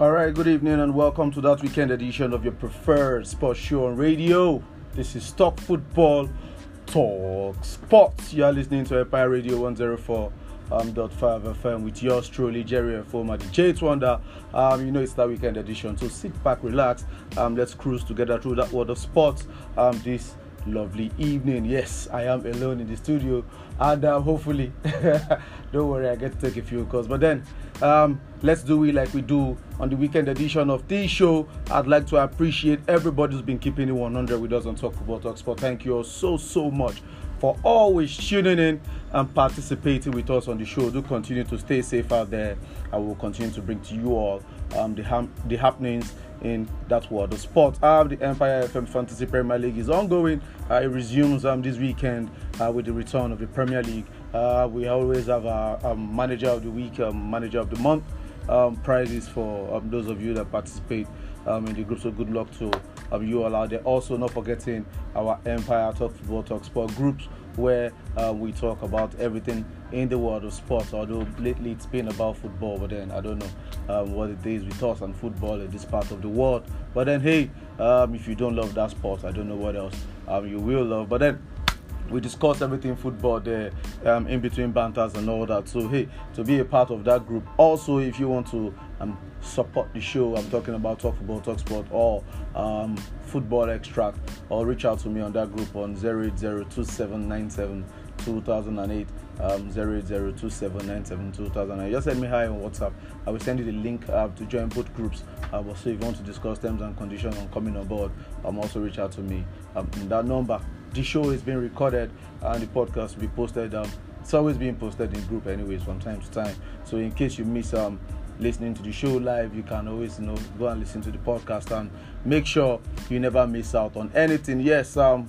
All right, good evening and welcome to that weekend edition of your preferred sports show on radio. This is Talk Football Talk Sports. You are listening to Empire Radio 104 um, five FM with yours truly, Jerry and Former DJ Wonder. Um, you know it's that weekend edition, so sit back, relax. Um, let's cruise together through that world of sports. Um, this lovely evening. Yes, I am alone in the studio, and uh, hopefully, don't worry, I get to take a few calls. But then, um, let's do it like we do on the weekend edition of this show. I'd like to appreciate everybody who's been keeping it 100 with us on Talk Football Talk Sport. Thank you all so so much for always tuning in and participating with us on the show. Do continue to stay safe out there. I will continue to bring to you all um, the, ham- the happenings in that world of sport. Uh, the Empire FM Fantasy Premier League is ongoing. Uh, it resumes um, this weekend uh, with the return of the Premier League. Uh, we always have our manager of the week, um, manager of the month um, prizes for um, those of you that participate um, in the group. So good luck to um, you all out there. Also, not forgetting our Empire Talk Football Talk Sport groups where uh, we talk about everything in the world of sports. Although lately it's been about football, but then I don't know what it is with us and football in this part of the world. But then, hey, if you don't love that sport, I don't know what else you will love. But then we discuss everything football there um, in between banters and all that. So hey to be a part of that group. Also if you want to um, support the show i'm talking about talk football talk sport or um, football extract or reach out to me on that group on 0802797 2008 um, 08027972008 just send me hi on whatsapp. I will send you the link uh, to join both groups. Uh, so if you want to discuss terms and conditions on coming on board um, also reach out to me um, in that number the show is being recorded and the podcast will be posted. Um, it's always being posted in group, anyways, from time to time. So in case you miss um listening to the show live, you can always you know go and listen to the podcast and make sure you never miss out on anything. Yes, um,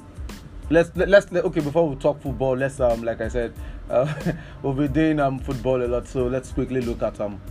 let's let, let's let, okay before we talk football, let's um like I said, uh, we'll be doing um football a lot. So let's quickly look at um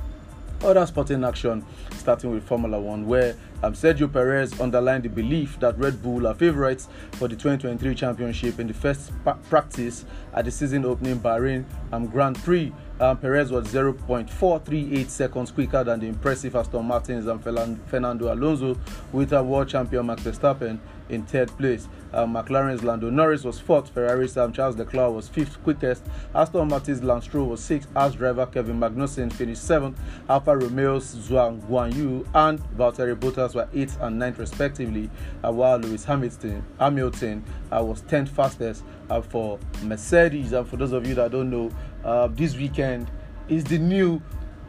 other sporting action, starting with Formula One, where um, Sergio Perez underlined the belief that Red Bull are favourites for the 2023 championship in the first pa- practice at the season opening Bahrain um, Grand Prix. Um, Perez was 0.438 seconds quicker than the impressive Aston Martins and Fernando Alonso, with a world champion Max Verstappen in third place. Um, McLaren's Lando Norris was fourth. Ferrari's um, Charles Leclerc was fifth quickest. Aston Martin's Lance Stroll was sixth. Haas driver Kevin Magnussen finished seventh. Alfa Romeo's Zhuang Guanyu and Valtteri Bottas were eighth and ninth respectively, uh, while Lewis Hamilton Hamilton uh, was tenth fastest uh, for Mercedes. And for those of you that don't know, this weekend is the new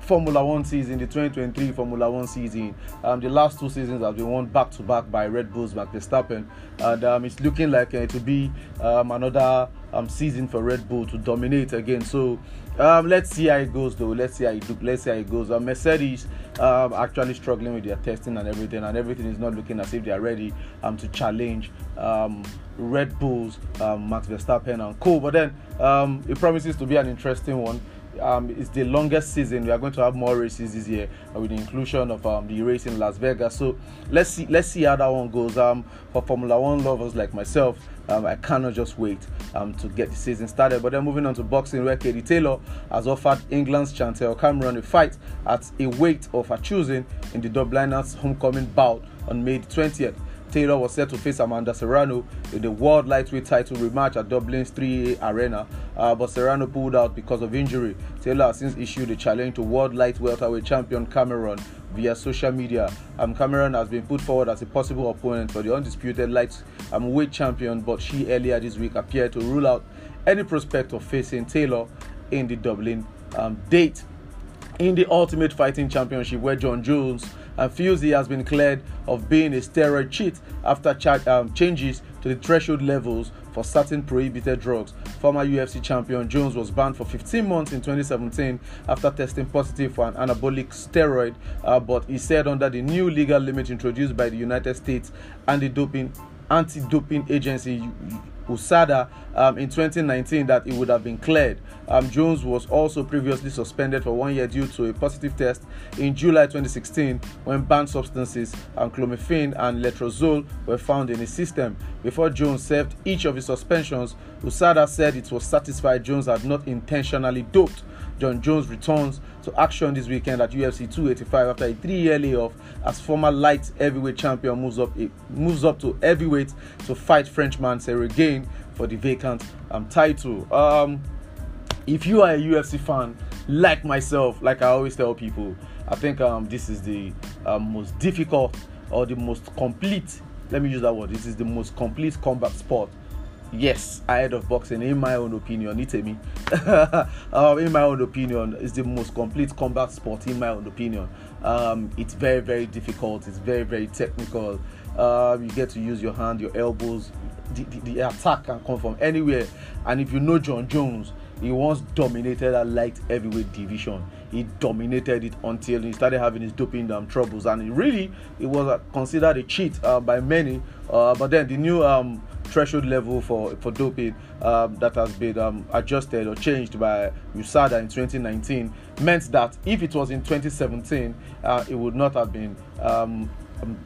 Formula One season, the 2023 Formula One season. Um, the last two seasons have been won back to back by Red Bull's Max Verstappen, and um, it's looking like uh, to be um, another um, season for Red Bull to dominate again. So um, let's see how it goes, though. Let's see how it do- let's see how it goes. Uh, Mercedes um, actually struggling with their testing and everything, and everything is not looking as if they are ready um, to challenge um, Red Bulls, um, Max Verstappen and co. But then um, it promises to be an interesting one um, it's the longest season. We are going to have more races this year uh, with the inclusion of um, the race in Las Vegas. So let's see, let's see how that one goes. Um, for Formula One lovers like myself, um, I cannot just wait um, to get the season started. But then moving on to boxing, where Katie Taylor has offered England's Chantel Cameron a fight at a weight of her choosing in the Dubliners' homecoming bout on May 20th. Taylor was set to face Amanda Serrano in the World Lightweight title rematch at Dublin's 3A Arena, uh, but Serrano pulled out because of injury. Taylor has since issued a challenge to World Light Welterweight champion Cameron via social media. Um, Cameron has been put forward as a possible opponent for the undisputed light um, weight champion, but she earlier this week appeared to rule out any prospect of facing Taylor in the Dublin um, date. In the Ultimate Fighting Championship, where Jon Jones and feels he has been cleared of being a steroid cheat after um, changes to the threshold levels for certain prohibited drugs. Former UFC champion Jones was banned for 15 months in 2017 after testing positive for an anabolic steroid, uh, but he said under the new legal limit introduced by the United States anti-doping anti-doping agency USADA um, in 2019 that he would have been cleared. Um, Jones was also previously suspended for one year due to a positive test in July 2016 when banned substances and clomiphene and letrozole were found in his system. Before Jones served each of his suspensions, USADA said it was satisfied Jones had not intentionally doped. Jon Jones returns to action this weekend at UFC 285 after a three-year layoff as former light heavyweight champion moves up it moves up to heavyweight to fight Frenchman Gane for the vacant um, title. Um, if you are a UFC fan like myself, like I always tell people, I think um, this is the um, most difficult or the most complete. Let me use that word. This is the most complete combat sport yes ahead of boxing. In my own opinion itemi um, in my own opinion is the most complete combat sport in my own opinion. Um, it's very very difficult. It's very very technical. Uh, you get to use your hand your elbows. The, the, the, attack can come from anywhere. And if you know Jon jones he once dominated that light heavyweight division. He dominated it until he started having his doping um, troubles. And it really it was uh, considered a cheat uh, by many. Uh, but then the new um, threshold level for for doping um, that has been um, adjusted or changed by USADA in 2019 meant that if it was in 2017, uh, it would not have been um, um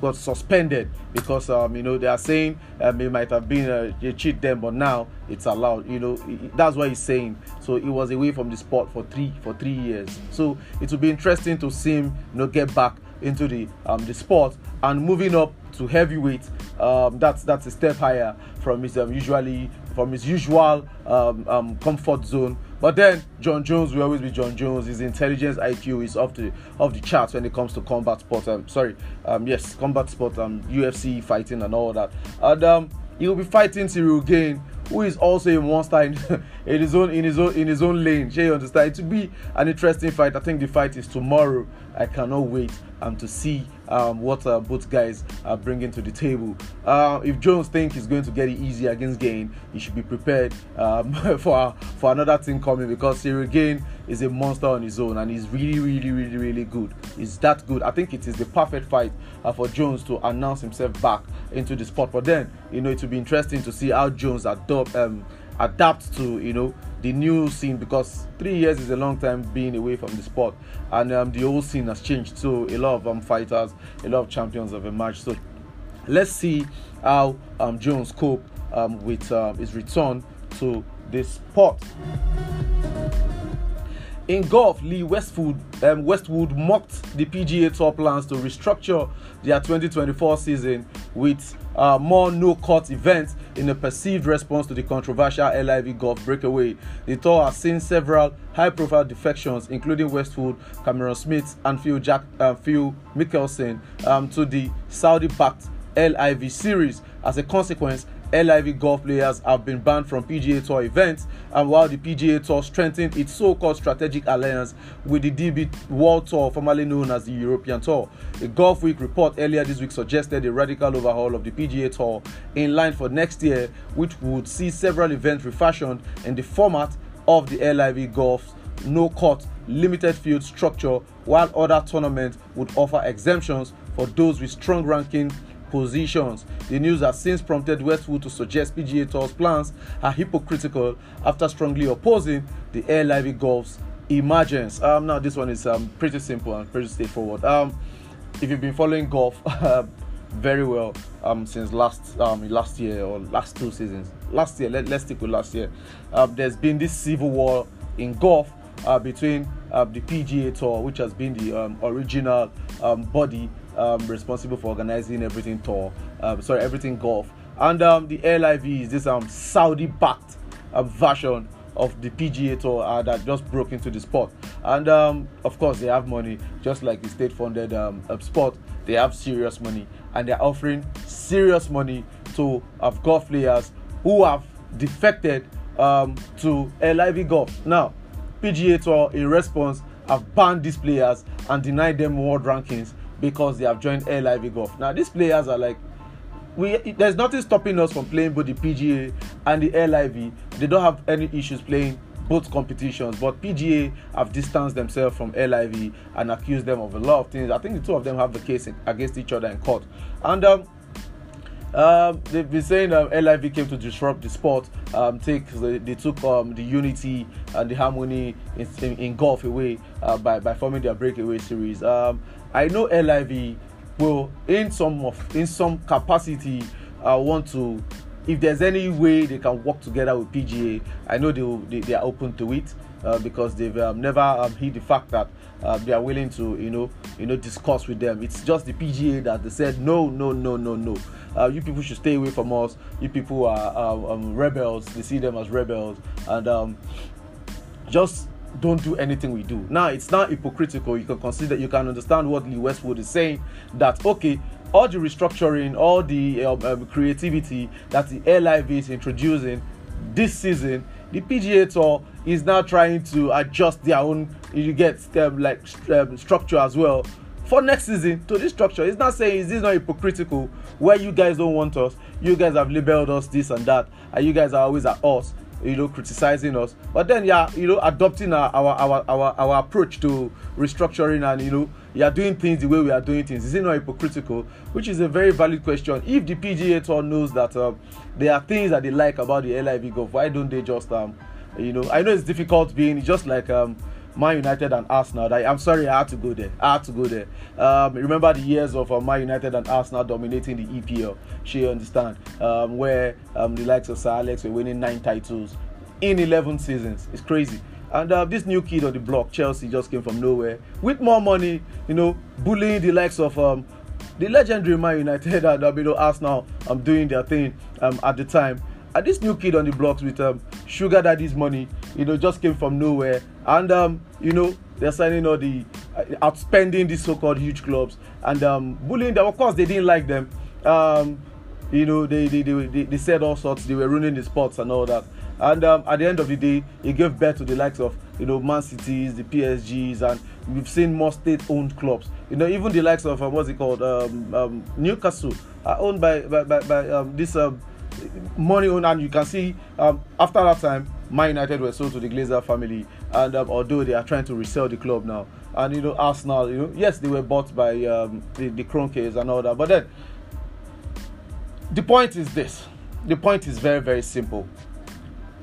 got suspended because um, you know they are saying um, it might have been a, cheat then, but now it's allowed. You know that's what he's saying. So he was away from the sport for three for three years. So it will be interesting to see him you know get back into the um, the sport and moving up to heavyweight. Um, that's that's a step higher from his um, usually from his usual um, um, comfort zone. But then Jon Jones will always be Jon Jones. His intelligence IQ is off the off the charts when it comes to combat sport. Um, sorry, um, yes, combat sport, um, UFC fighting and all that. And um, he will be fighting Cyril Gane, who is also a monster in, in his own in his own in his own lane. Shall you understand? It will be an interesting fight. I think the fight is tomorrow. I cannot wait um, to see um, what uh, both guys are bringing to the table. Uh, if Jones thinks he's going to get it easy against Gane, he should be prepared um, for for another thing coming because Cyril Gane is a monster on his own and he's really, really, really, really good. He's that good. I think it is the perfect fight uh, for Jones to announce himself back into the sport. But then, you know, it will be interesting to see how Jones adopt um, adapt to you know the new scene because three years is a long time being away from the sport. And um, the whole scene has changed. So a lot of um, fighters a lot of champions have emerged so let's see how um, jones cope um, with um, his return to this sport in golf, Lee Westwood, um, Westwood mocked the PGA Tour plans to restructure their 2024 season with uh, more no-cut events in a perceived response to the controversial LIV Golf breakaway. The tour has seen several high-profile defections, including Westwood, Cameron Smith, and Phil, Jack, uh, Phil Mickelson, um, to the Saudi-backed LIV series. As a consequence, LIV golf players have been banned from PGA Tour events, and while the PGA Tour strengthened its so called strategic alliance with the DP World Tour, formerly known as the European Tour. A Golf Week report earlier this week suggested a radical overhaul of the PGA Tour in line for next year, which would see several events refashioned in the format of the LIV Golf's no cut limited field structure, while other tournaments would offer exemptions for those with strong ranking positions. The news has since prompted Westwood to suggest PGA Tour's plans are hypocritical after strongly opposing the LIV Golf's emergence. Um, now this one is um, pretty simple and pretty straightforward. Um, if you've been following golf very well um, since last um, last year or last two seasons, last year let, us stick with last year. Um, there's been this civil war in golf uh, between uh, the PGA Tour, which has been the um, original um, body um, responsible for organizing everything tour, um, sorry, everything golf, and um, the LIV is this um, Saudi-backed uh, version of the PGA Tour uh, that just broke into the sport. And um, of course, they have money, just like the state-funded um, uh, sport. They have serious money, and they're offering serious money to uh, golf players who have defected um, to LIV Golf. Now, PGA Tour, in response, have banned these players and denied them world rankings because they have joined LIV Golf. Now these players are like we there's nothing stopping us from playing both the PGA and the LIV. They don't have any issues playing both competitions, but PGA have distanced themselves from LIV and accused them of a lot of things. I think the two of them have the case against each other in court, and um, um, they've been saying um, LIV came to disrupt the sport. Um, take they, they took um, the unity and the harmony in, in, in golf away uh, by by forming their breakaway series. Um, I know LIV will, in some of in some capacity, uh, want to if there's any way they can work together with PGA, I know they will, they, they are open to it uh, because they've um, never um, hid the fact that uh, they are willing to you know you know discuss with them. It's just the PGA that they said no no no no no. Uh, you people should stay away from us. You people are um, um rebels. They see them as rebels and um, just don't do anything we do. Now it's not hypocritical. You can consider, you can understand what Lee Westwood is saying. That okay, all the restructuring, all the um, um, creativity that the LIV is introducing this season, the PGA Tour is now trying to adjust their own, you get um, like um, structure as well for next season to this structure. It's not saying this is this not hypocritical where you guys don't want us, you guys have labeled us this and that, and you guys are always at us you know criticizing us. But then yeah you know adopting our our our our, our approach to restructuring and you know you doing things the way we are doing things. Is it not hypocritical? Which is a very valid question. If the pga tour knows that um, there are things that they like about the liv golf why don't they just um you know i know it's difficult being just like um Man United and Arsenal. I, I'm sorry, I had to go there. I had to go there. Um, remember the years of uh, Man United and Arsenal dominating the EPL. She understand um, where um, the likes of Sir Alex were winning nine titles in 11 seasons. It's crazy. And uh, this new kid on the block, Chelsea, just came from nowhere with more money. You know, bullying the likes of um, the legendary Man United and uh, you know, Arsenal. I'm um, doing their thing um, at the time. And this new kid on the blocks with um, Sugar Daddy's money, you know, just came from nowhere. And, um, you know, they're signing all the uh, outspending these so called huge clubs and um, bullying them. Of course, they didn't like them. Um, you know, they, they, they, they, said all sorts, they were ruining the sports and all that. And um, at the end of the day, he gave birth to the likes of, you know, Man Cities, the PSGs, and we've seen more state owned clubs. You know, even the likes of, uh, what's it called, um, um, Newcastle, are owned by, by, by, by um, this money owned, and you can see um, after that time, Man United were sold to the Glazer family, and um, although they are trying to resell the club now, and you know Arsenal, you know, yes, they were bought by um, the, the Kroenkes and all that, but then the point is this: the point is very very simple.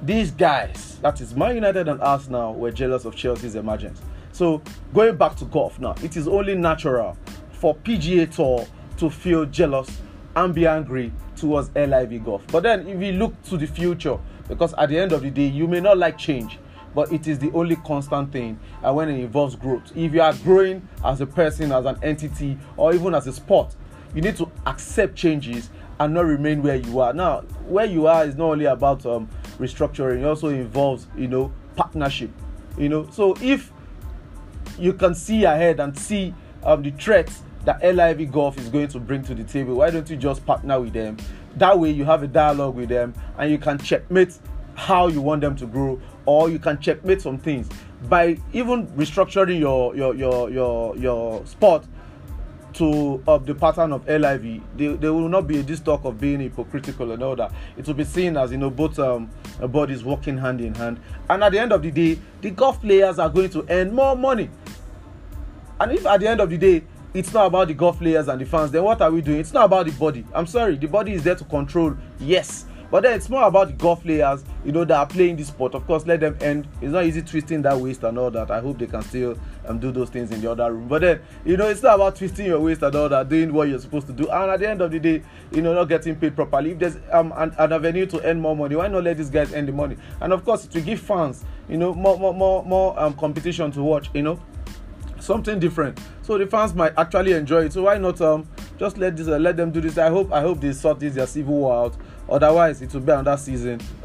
These guys, that is Man United and Arsenal, were jealous of Chelsea's emergence. So going back to golf now, it is only natural for PGA Tour to feel jealous and be angry towards LIV golf. But then if you look to the future, because at the end of the day, you may not like change, but it is the only constant thing and when it involves growth. If you are growing as a person, as an entity, or even as a sport, you need to accept changes and not remain where you are. Now, where you are is not only about um, restructuring, it also involves, you know, partnership. You know, so if you can see ahead and see um, the threats that LIV Golf is going to bring to the table, why don't you just partner with them? That way, you have a dialogue with them and you can checkmate how you want them to grow, or you can checkmate some things by even restructuring your your your your your sport to of the pattern of LIV, they, there will not be this talk of being hypocritical and all that. It will be seen as you know both um, bodies working hand in hand. And at the end of the day, the golf players are going to earn more money. And if at the end of the day it's not about the golf players and the fans, then what are we doing? It's not about the body. I'm sorry, the body is there to control, yes. But then it's more about the golf players, you know, that are playing this sport. Of course, let them end. It's not easy twisting that waist and all that. I hope they can still um, do those things in the other room. But then, you know, it's not about twisting your waist and all that, doing what you're supposed to do. And at the end of the day, you know, not getting paid properly. If there's um, an, an avenue to earn more money, why not let these guys earn the money? And of course, to give fans, you know, more more more, more um, competition to watch, you know, something different so the fans might actually enjoy it so why not um just let this uh, let them do this i hope i hope they sort this their civil war out otherwise it will be another season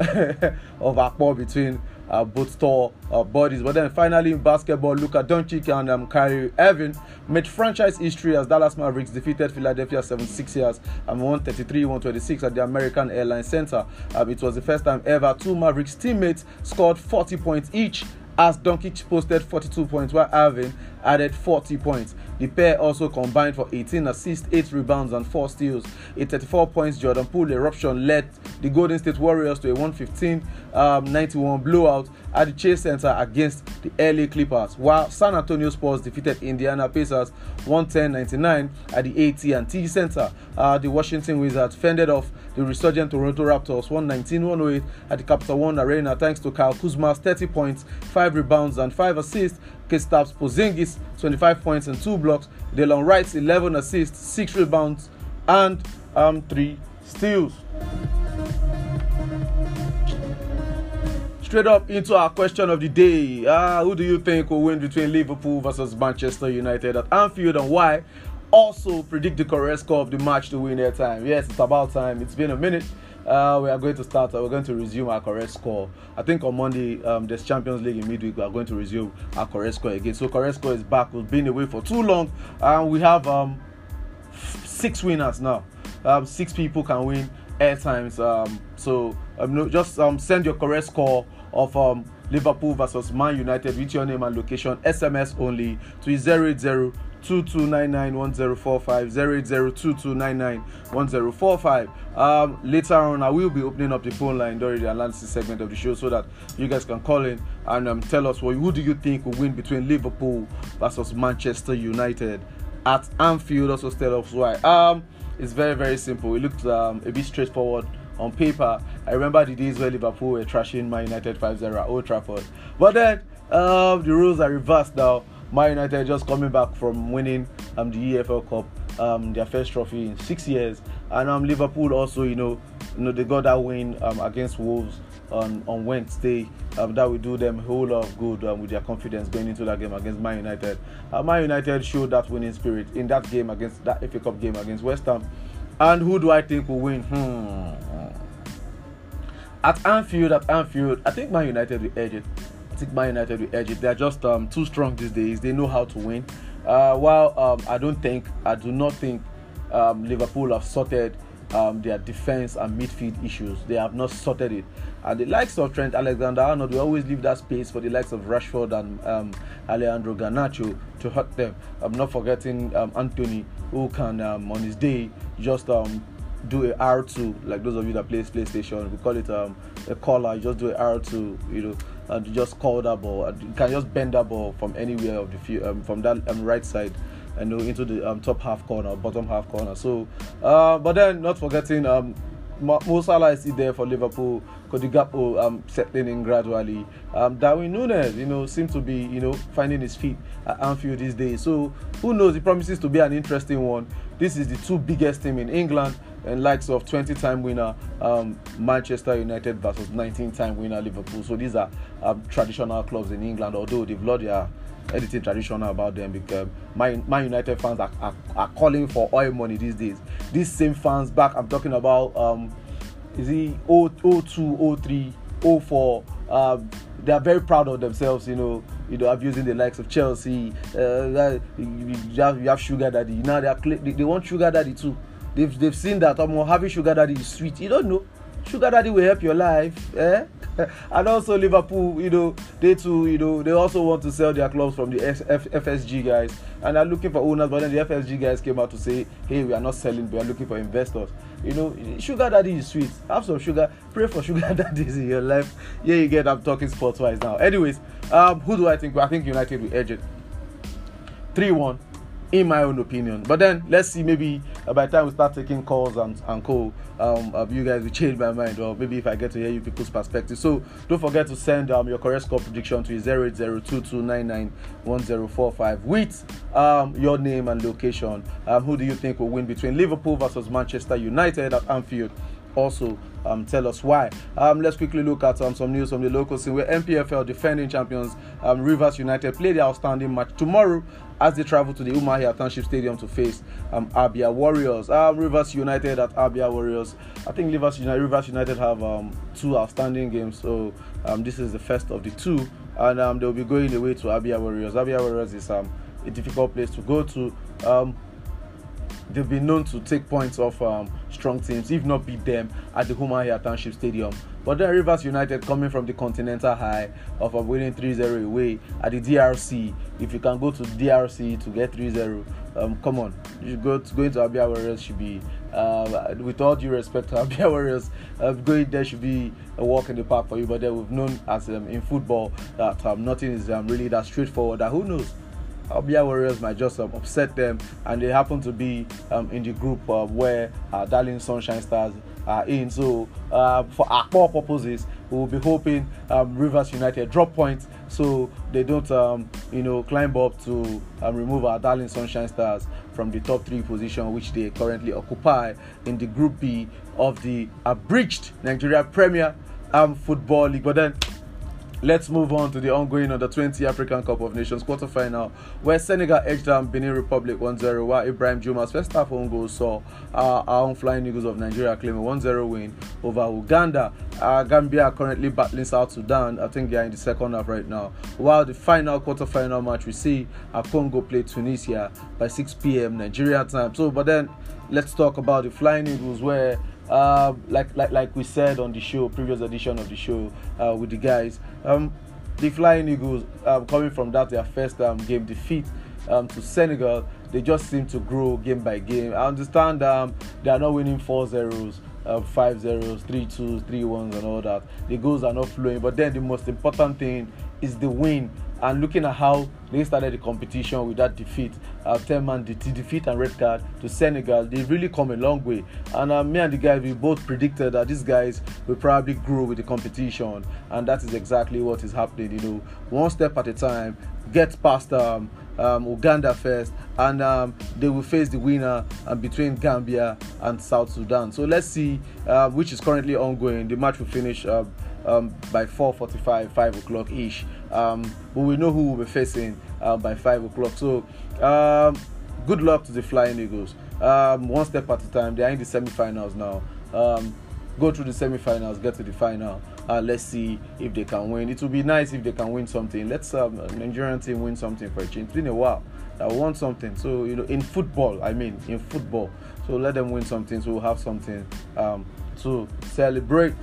of akpo between uh, both tall uh, bodies. But then finally in basketball, Luka Doncic and um, Kyrie Irving made franchise history as Dallas Mavericks defeated Philadelphia 76ers and 133-126 at the American Airlines Center. Um, it was the first time ever two Mavericks teammates scored 40 points each as Doncic posted 42 points while Irving added 40 points. The pair also combined for 18 assists, 8 rebounds, and 4 steals. A 34 points Jordan Poole eruption led the Golden State Warriors to a 115 um, 91 blowout at the Chase Center against the LA Clippers, while San Antonio Spurs defeated Indiana Pacers 110 99 at the AT&T Center. Uh, the Washington Wizards fended off the resurgent Toronto Raptors 119 108 at the Capital One Arena thanks to Kyle Kuzma's 30 points, 5 rebounds, and 5 assists. Kristaps Porzingis 25 points and two blocks. Delon Wright 11 assists, six rebounds, and um, three steals. Straight up into our question of the day. Uh, who do you think will win between Liverpool versus Manchester United at Anfield and why? Also, predict the correct score of the match to win their time. Yes, it's about time. It's been a minute uh, we are going to start. Uh, we're going to resume our correct score. I think on Monday, um, there's Champions League in midweek. We are going to resume our correct score again. So correct score is back. We've been away for too long, and we have um, six winners now. Um, six people can win airtimes. Um, so um, no, just um, send your correct score of um, Liverpool versus Man United with your name and location. SMS only to 080 2299 Um, later on, I will be opening up the phone line during the analysis segment of the show so that you guys can call in and um, tell us what who do you think will win between Liverpool versus Manchester United at Anfield. Also, tell us why. Um, it's very very simple. It looks um, a bit straightforward on paper. I remember the days where Liverpool were trashing Man United 5-0 at Old Trafford, but then um, the rules are reversed now. Man United just coming back from winning um, the EFL Cup, um, their first trophy in six years, and um, Liverpool also, you know, you know they got that win um, against Wolves on on Wednesday. Um, that will do them a whole lot of good um, with their confidence going into that game against Man United. Uh, Man United showed that winning spirit in that game against that FA Cup game against West Ham. And who do I think will win? Hmm. At Anfield, at Anfield, I think Man United will edge it. Think Man United will edge. They are just um, too strong these days. They know how to win. Uh, while um, I don't think, I do not think um, Liverpool have sorted um, their defense and midfield issues. They have not sorted it. And the likes of Trent Alexander-Arnold will always leave that space for the likes of Rashford and um, Alejandro Garnacho to hurt them. I'm not forgetting um, Antony, who can on his day just do a R2, like those of you that plays PlayStation, we call it um, a caller. You just do a R2, you know, and you just call that ball. And you can just bend that ball from anywhere of the field, um, from that um, right side and you know, into the um, top half corner, bottom half corner. So, uh, but then not forgetting um, Mo Salah is there for Liverpool. Cody Gakpo um, settling in gradually. Um, Darwin Núñez, you know, seems to be, you know, finding his feet at Anfield these days. So who knows? It promises to be an interesting one. This is the two biggest team in England and likes of 20-time winner um, Manchester United versus 19-time winner Liverpool. So these are um, traditional clubs in England, although they've lost their anything traditional about them because my my United fans are, are, are, calling for oil money these days. These same fans back, I'm talking about um is he 02, 03, 04, um, they are very proud of themselves, you know, you know, abusing the likes of Chelsea. Uh, you, have, you have sugar daddy. Now they, are, they want sugar daddy too. They've, they've seen that um, having sugar daddy is sweet. You don't know. Sugar daddy will help your life. Eh? and also Liverpool, you know, they too, you know, they also want to sell their clubs from the F- FSG guys, and they're looking for owners. But then the FSG guys came out to say, "Hey, we are not selling, we are looking for investors." You know, sugar daddy is sweet. Have some sugar. Pray for sugar daddies in your life. Yeah, you get. I'm talking sports wise now. Anyways, um, who do I think? I think United will edge it. Three one in my own opinion. But then let's see, maybe uh, by the time we start taking calls and, and call, um, uh, you guys will change my mind, or maybe if I get to hear you people's perspective. So don't forget to send um, your correct score prediction to 08022991045 with um, your name and location. Um, who do you think will win between Liverpool versus Manchester United at Anfield? also um, tell us why. Um, let's quickly look at um, some news from the local scene where NPFL defending champions um, Rivers United play their outstanding match tomorrow as they travel to the Umuahia Township Stadium to face um, Abia Warriors. Um, Rivers United at Abia Warriors. I think Rivers United, Rivers United have um, two outstanding games, so um, this is the first of the two, and um, they'll be going away to Abia Warriors. Abia Warriors is um, a difficult place to go to. Um, they've been known to take points off um, strong teams, if not beat them, at the Umuahia Township Stadium. But then Rivers United coming from the continental high of a winning 3-0 away at the DRC. If you can go to DRC to get 3-0, um, come on. You go to, going to Abia Warriors should be, uh, with all due respect to Abia Warriors, uh, going there should be a walk in the park for you. But then we've known as um, in football that um, nothing is um, really that straightforward. That who knows? Abia Warriors might just um, upset them, and they happen to be um, in the group uh, where uh, Darling Sunshine Stars are in. So, uh, for our core purposes, we will be hoping um, Rivers United drop points so they don't, um, you know, climb up to um, remove our Darling Sunshine Stars from the top three position which they currently occupy in the Group B of the abridged Nigeria Premier um, Football League. But then Let's move on to the ongoing under 20 African Cup of Nations quarterfinal, where Senegal edged down Benin Republic 1 0, while Ibrahim Juma's first half own goal saw uh, our own Flying Eagles of Nigeria claim a 1 0 win over Uganda. Uh, Gambia are currently battling South Sudan. I think they are in the second half right now. While the final quarterfinal match we see uh, Congo play Tunisia by 6 p.m. Nigeria time. So, but then let's talk about the Flying Eagles, where uh, like like like we said on the show, previous edition of the show uh, with the guys. Um, the Flying Eagles, um, coming from that their first um, game defeat um, to Senegal, they just seem to grow game by game. I understand um, they are not winning 4 zeros, uh, 5 zeros, 3 twos, 3 ones, and all that. The goals are not flowing, but then the most important thing is the win and looking at how they started the competition with that defeat, uh, 10 man de- defeat and red card to Senegal, they've really come a long way. And uh, me and the guys, we both predicted that these guys will probably grow with the competition, and that is exactly what is happening. You know, one step at a time, get past um, um, Uganda first, and um, they will face the winner um, between Gambia and South Sudan. So let's see, uh, which is currently ongoing. The match will finish. Uh, um, by 4:45, 5 o'clock ish. Um, but we know who we'll be facing uh, by 5 o'clock. So, um, good luck to the Flying Eagles. Um, one step at a time. They are in the semi-finals now. Um, go through the semi-finals, get to the final. Uh, let's see if they can win. It would be nice if they can win something. Let's um, Nigerian team win something for a change. It's been a while. I want something. So you know, in football, I mean, in football. So let them win something. So we'll have something um, to celebrate.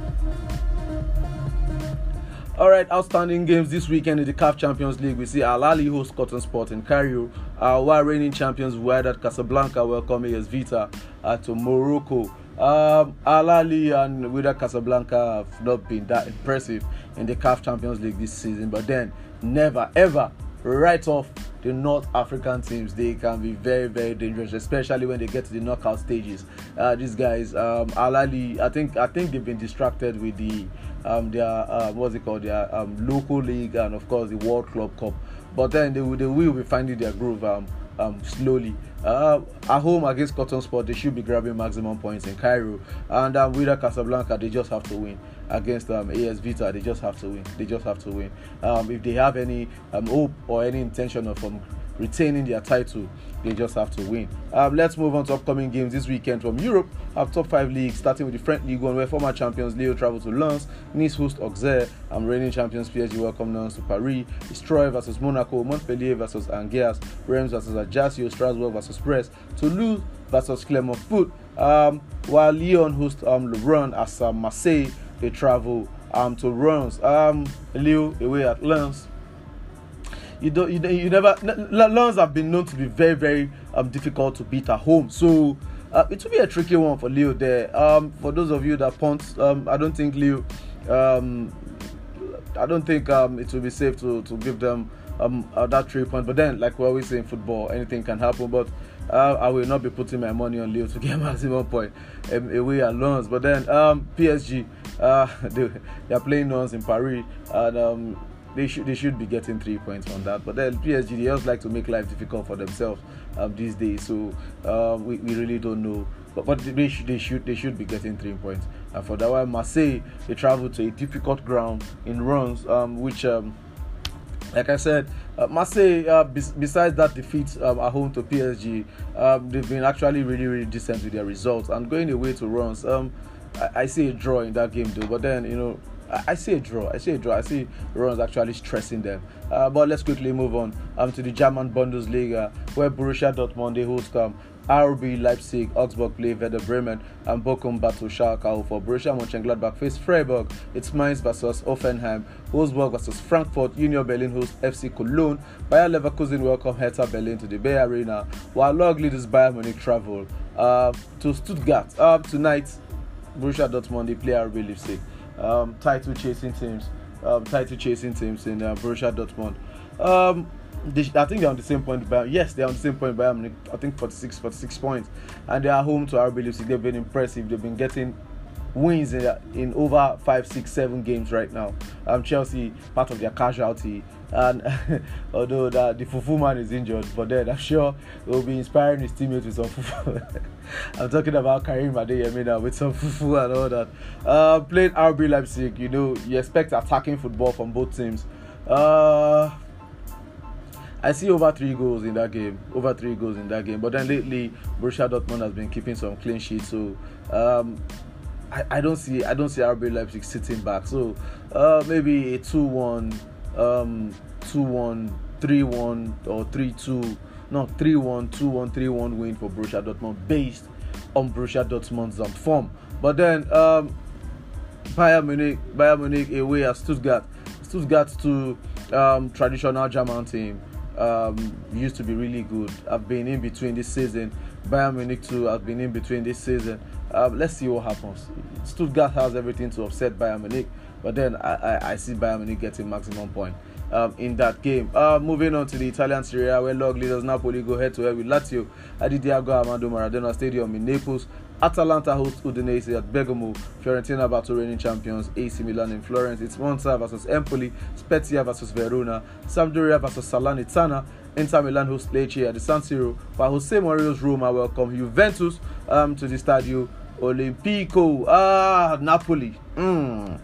All right, outstanding games this weekend in the CAF Champions League. We see Al Ahly host Cotton Sport in Cairo, uh, while reigning champions Wydad Casablanca welcome AS Vita uh, to Morocco. Um, Al Ahly and Wydad Casablanca have not been that impressive in the CAF Champions League this season, but then never ever write off the North African teams. They can be very, very dangerous, especially when they get to the knockout stages. Uh, these guys, um, Al Ahly, I think, I think they've been distracted with the um, their uh, what's it called their um, local league and of course the World Club Cup. But then they will, they will be finding their groove um, um, slowly. Uh, at home against Cotton Sport, they should be grabbing maximum points in Cairo. And um, with Casablanca, they just have to win against um, AS Vita. They just have to win. They just have to win. Um, if they have any um, hope or any intention of um, retaining their title, they just have to win. Um, let's move on to upcoming games this weekend from Europe. Our top five leagues, starting with the French League One, where former champions Lille travel to Lens, Nice host Auxerre, and reigning champions PSG welcome Lens to Paris. Troyes versus Monaco, Montpellier versus Angers, Reims versus Ajaccio, Strasbourg versus Brest, Toulouse versus Clermont Foot. Um, while Lyon host um, Le Run as uh, Marseille, they travel um, to Reims. Um, Lille away at Lens you don't you, you never Lens have been known to be very very um, difficult to beat at home. So uh, it will be a tricky one for Lille there. Um, for those of you that punt um, I don't think Lille um, I don't think um, it will be safe to, to give them um, uh, that three point. But then like we always say in football anything can happen. But uh, I will not be putting my money on Lille to get maximum point um, away at Lens but then PSG uh, they, they, are playing Lens in Paris. And they should they should be getting three points on that. But then PSG they just like to make life difficult for themselves um, these days. So um, we, we really don't know. But, but they should they should they should be getting three points. And for that one, Marseille they travel to a difficult ground in Reims, um, which um, like I said, uh, Marseille, uh, besides that defeat um, at home to PSG, um, they've been actually really, really decent with their results. And going away to Reims, um, I, I, see a draw in that game, though. But then, you know, I see a draw. I see a draw. I see Rennes actually stressing them. Uh, but let's quickly move on um, to the German Bundesliga, where Borussia Dortmund they host um, RB Leipzig, Augsburg play Werder Bremen, and Bochum battle Schalke for Borussia Mönchengladbach face Freiburg. It's Mainz versus Hoffenheim, Wolfsburg versus Frankfurt, Union Berlin host FC Cologne, Bayer Leverkusen welcome Hertha Berlin to the Bay Arena, while log leaders Bayern Munich travel uh, to Stuttgart. Uh, tonight, Borussia Dortmund play RB Leipzig um, title chasing teams, um, title chasing teams in uh, Borussia Dortmund. Um, they, I think they're on the same point. But yes, they're on the same point. But I think 46, 46 points, and they are home to RB Leipzig. They've been impressive. They've been getting wins in, in over five, six, seven games right now. Um, Chelsea, part of their casualty, And although that the Fufu man is injured, but then I'm sure he will be inspiring his teammates with some Fufu. I'm talking about Karim Adeyemi now with some Fufu and all that. Uh, playing RB Leipzig, you know, you expect attacking football from both teams. Uh, I see over three goals in that game. Over three goals in that game. But then lately, Borussia Dortmund has been keeping some clean sheets. So um, I, I don't see I don't see RB Leipzig sitting back. So uh, maybe a two-one, um, two-one, three-one, or three-two. No, 3-1, 2-1, 3-1 win for Borussia Dortmund based on Borussia Dortmund's um, form. But then um, Bayern Munich, Bayern Munich away at Stuttgart. Stuttgart to um, traditional German team um, used to be really good. I've been in between this season. Bayern Munich too. I've been in between this season. Um, let's see what happens. Stuttgart has everything to upset Bayern Munich, but then I, I, I see Bayern Munich getting maximum point um, in that game. Uh, moving on to the Italian Serie A, where log leaders Napoli go head to head with Lazio at the Diego Armando Maradona Stadium in Naples. Atalanta host Udinese at Bergamo, Fiorentina battle reigning champions AC Milan in Florence, it's Monza versus Empoli, Spezia versus Verona, Sampdoria versus Salernitana, Inter Milan host Lecce at the San Siro, while Jose Mourinho's Roma welcome Juventus um, to the Stadio Olimpico. Ah, Napoli. Mm.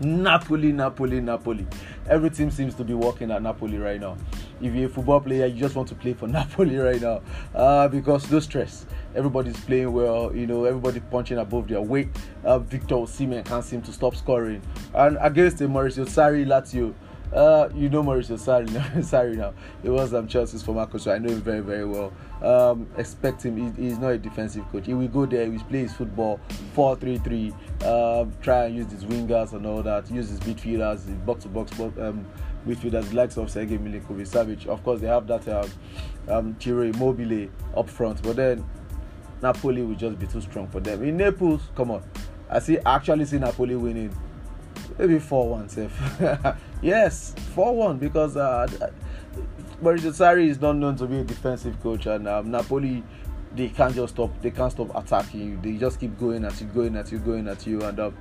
Napoli, Napoli, Napoli. Every team seems to be working at Napoli right now. If you're a football player, you just want to play for Napoli right now uh, because no stress. Everybody's playing well, you know, everybody punching above their weight. Uh, Victor Osimhen can't seem to stop scoring. And against the Mauricio Sarri Lazio, uh, you know Mauricio Sarri now. Sarri now. He was um, Chelsea's former coach, so I know him very, very well. Um, expect him. He, he's not a defensive coach. He will go there. He will play his football 4-3-3. Uh, try and use his wingers and all that. Use his midfielders, his box-to-box um, midfielders, likes of Sergei Milinkovic. Of course, they have that um, um, Immobile up front, but then Napoli will just be too strong for them. In Naples, come on. I see actually see Napoli winning maybe 4 1 safe. yes, 4 1 because uh, Mauricio Sarri is not known to be a defensive coach, and um, Napoli they can't just stop. They can't stop attacking you. They just keep going at you, going at you, going at you, and um,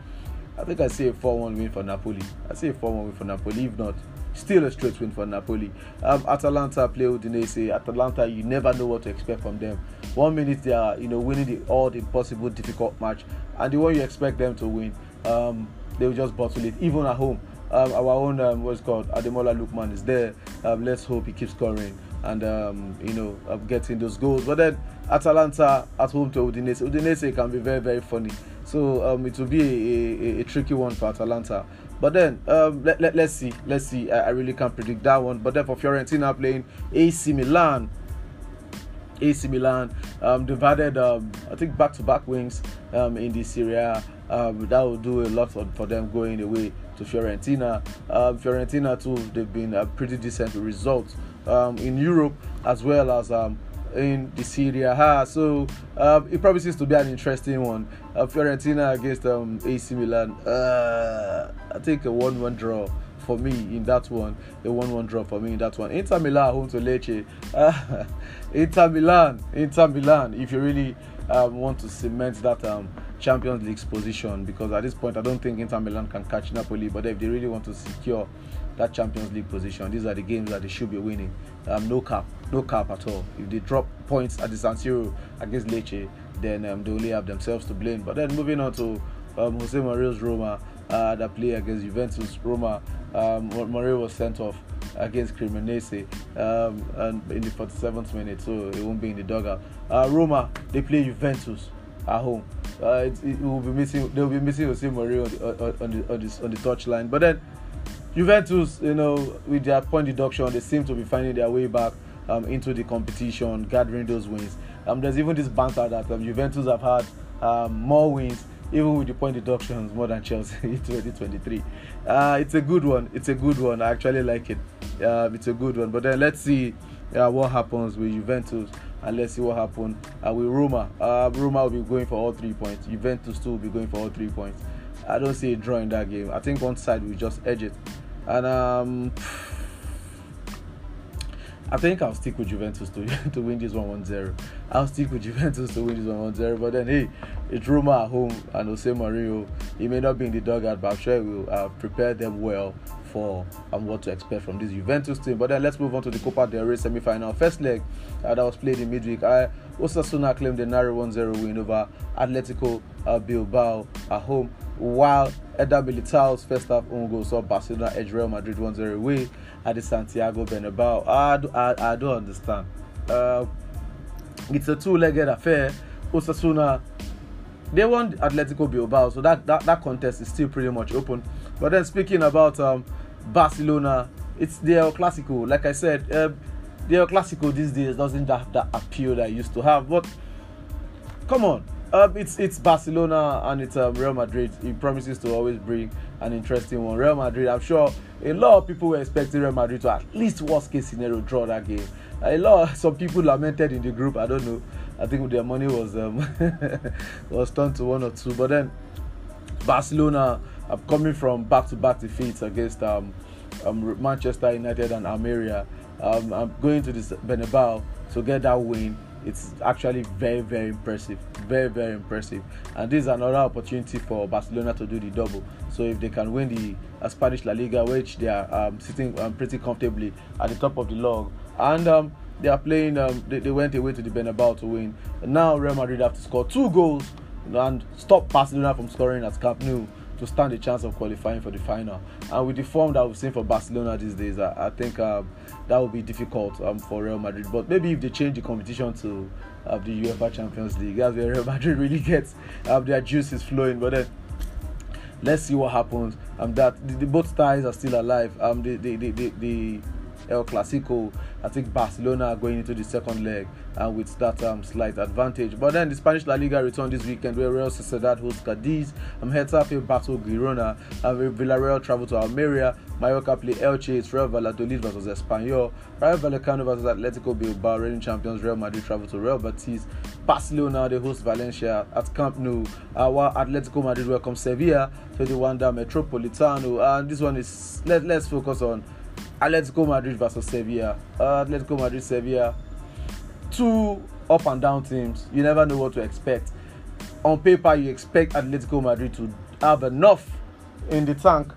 I think I see a 4 1 win for Napoli. I see a 4 1 win for Napoli. If not, still a straight win for Napoli. Um, Atalanta play Udinese. Atalanta, you never know what to expect from them. One minute they are, you know, winning the odd, impossible, difficult match, and the one you expect them to win, um, they will just bottle it, even at home. Um, our own um, what's called Ademola Lookman is there. Um, let's hope he keeps scoring and um, you know getting those goals. But then Atalanta at home to Udinese. Udinese can be very very funny. So um, it will be a, a, a, tricky one for Atalanta. But then um, let, let, us see, let's see. I, I, really can't predict that one. But then for Fiorentina playing AC Milan, AC Milan um, divided, um, I think, back-to-back wings um, in this area. Um, that will do a lot for, for them going away to Fiorentina. Um, Fiorentina too, they've been a pretty decent result um, in Europe as well as in the Serie A. So it probably seems to be an interesting one. Uh, Fiorentina against AC Milan. Uh, I think a one-one draw for me in that one. A 1 1 draw for me in that one. Inter Milan home to Lecce. Uh, Inter Milan. Inter Milan. If you really um, want to cement that um, Champions League position, because at this point I don't think Inter Milan can catch Napoli, but if they really want to secure that Champions League position, these are the games that they should be winning. Um, no cap, no cap at all. If they drop points at the San Siro against Lecce, then um, they only have themselves to blame. But then moving on to um, Jose Mourinho's Roma, uh, that play against Juventus. Roma, um, Mourinho was sent off against Cremonese um, and in the 47th minute, so it won't be in the dugout. Uh, Roma, they play Juventus at home. Uh, it, it, will be missing. They will be missing Jose Mourinho on the on on the, on the touchline. But then Juventus, you know, with their point deduction, they seem to be finding their way back um, into the competition, gathering those wins. Um, there's even this banter that um, Juventus have had um, more wins even with the point deductions more than Chelsea in 2023. Uh, it's a good one. It's a good one. I actually like it. Uh, it's a good one. But then let's see uh, what happens with Juventus and let's see what happens uh, with Roma. Uh, Roma will be going for all three points. Juventus too will be going for all three points. I don't see a draw in that game. I think one side will just edge it. And um, I think I'll stick with Juventus to, to win this 1 1 0. I'll stick with Juventus to win this 1 1 0. But then, hey, it's Roma at home and Jose Mourinho. He may not be in the dugout, but I'm sure he will uh, prepare them well um, what to expect from this Juventus team. But then let's move on to the Copa del Rey semi-final. First leg uh, that was played in midweek. I, Osasuna claimed a narrow 1-0 win over Atletico uh, Bilbao at home, while Eder Militao's first half own goal saw Barcelona edge Real Madrid 1-0 away at the Santiago Bernabeu. I, I, I don't understand. Uh, it's a two-legged affair. Osasuna they won Atletico Bilbao, so that, that, that contest is still pretty much open. But then speaking about um, Barcelona, it's the El Clasico. Like I said, uh, the El Clasico these days doesn't have that appeal that it used to have. But come on, uh, it's it's Barcelona and it's um, Real Madrid. It promises to always bring an interesting one. Real Madrid, I'm sure a lot of people were expecting Real Madrid to at least worst case scenario draw that game. A lot, some people lamented in the group. I don't know I think their money was um, was turned to one or two. But then Barcelona are coming from back-to-back defeats against um, um, Manchester United and Almeria. Um, I'm going to this Bernabeu to get that win. It's actually very, very impressive. Very, very impressive. And this is another opportunity for Barcelona to do the double. So if they can win the uh, Spanish La Liga, which they are um, sitting um, pretty comfortably at the top of the log, and um, they are playing. Um, they, they, went away to the Bernabeu to win. And now Real Madrid have to score two goals and stop Barcelona from scoring at Camp Nou to stand a chance of qualifying for the final. And with the form that we've seen for Barcelona these days, I, I think um, that will be difficult um, for Real Madrid. But maybe if they change the competition to uh, the UEFA Champions League, that's where Real Madrid really gets um, their juices flowing. But then let's see what happens. Um, that the, the both ties are still alive. Um, the the the, the, the El Clasico. I think Barcelona are going into the second leg and uh, with that um, slight advantage. But then the Spanish La Liga return this weekend where Real Sociedad hosts Cadiz, um, Getafe battle Girona, and Villarreal travel to Almeria, Mallorca play Elche, it's Real Valladolid versus Espanyol, Rayo Vallecano versus Atletico Bilbao, reigning champions Real Madrid travel to Real Betis, Barcelona they host Valencia at Camp Nou, while Atletico Madrid welcome Sevilla to the Wanda Metropolitano. And this one is let, let's focus on Atletico Madrid versus Sevilla. Uh, Atletico Madrid, Sevilla. Two up and down teams. You never know what to expect. On paper, you expect Atletico Madrid to have enough in the tank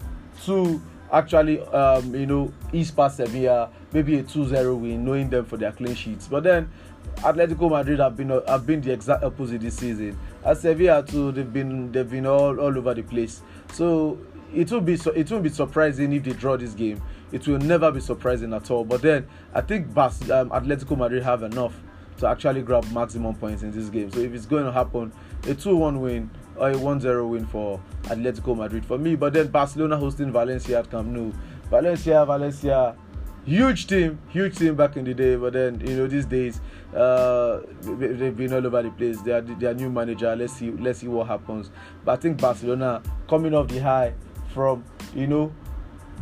to actually, um, you know, ease past Sevilla, maybe a 2-0 win, knowing them for their clean sheets. But then Atletico Madrid have been have been the exact opposite this season. At Sevilla too, they've been they've been all, all over the place. So it will be it will be surprising if they draw this game it will never be surprising at all. But then I think Bas- um, Atletico Madrid have enough to actually grab maximum points in this game. So if it's going to happen, a 2 1 win or a 1 0 win for Atletico Madrid for me. But then Barcelona hosting Valencia at Camp Nou. Valencia, Valencia, huge team, huge team back in the day. But then you know these days uh, they've been all over the place. They are their new manager. Let's see, let's see what happens. But I think Barcelona coming off the high from you know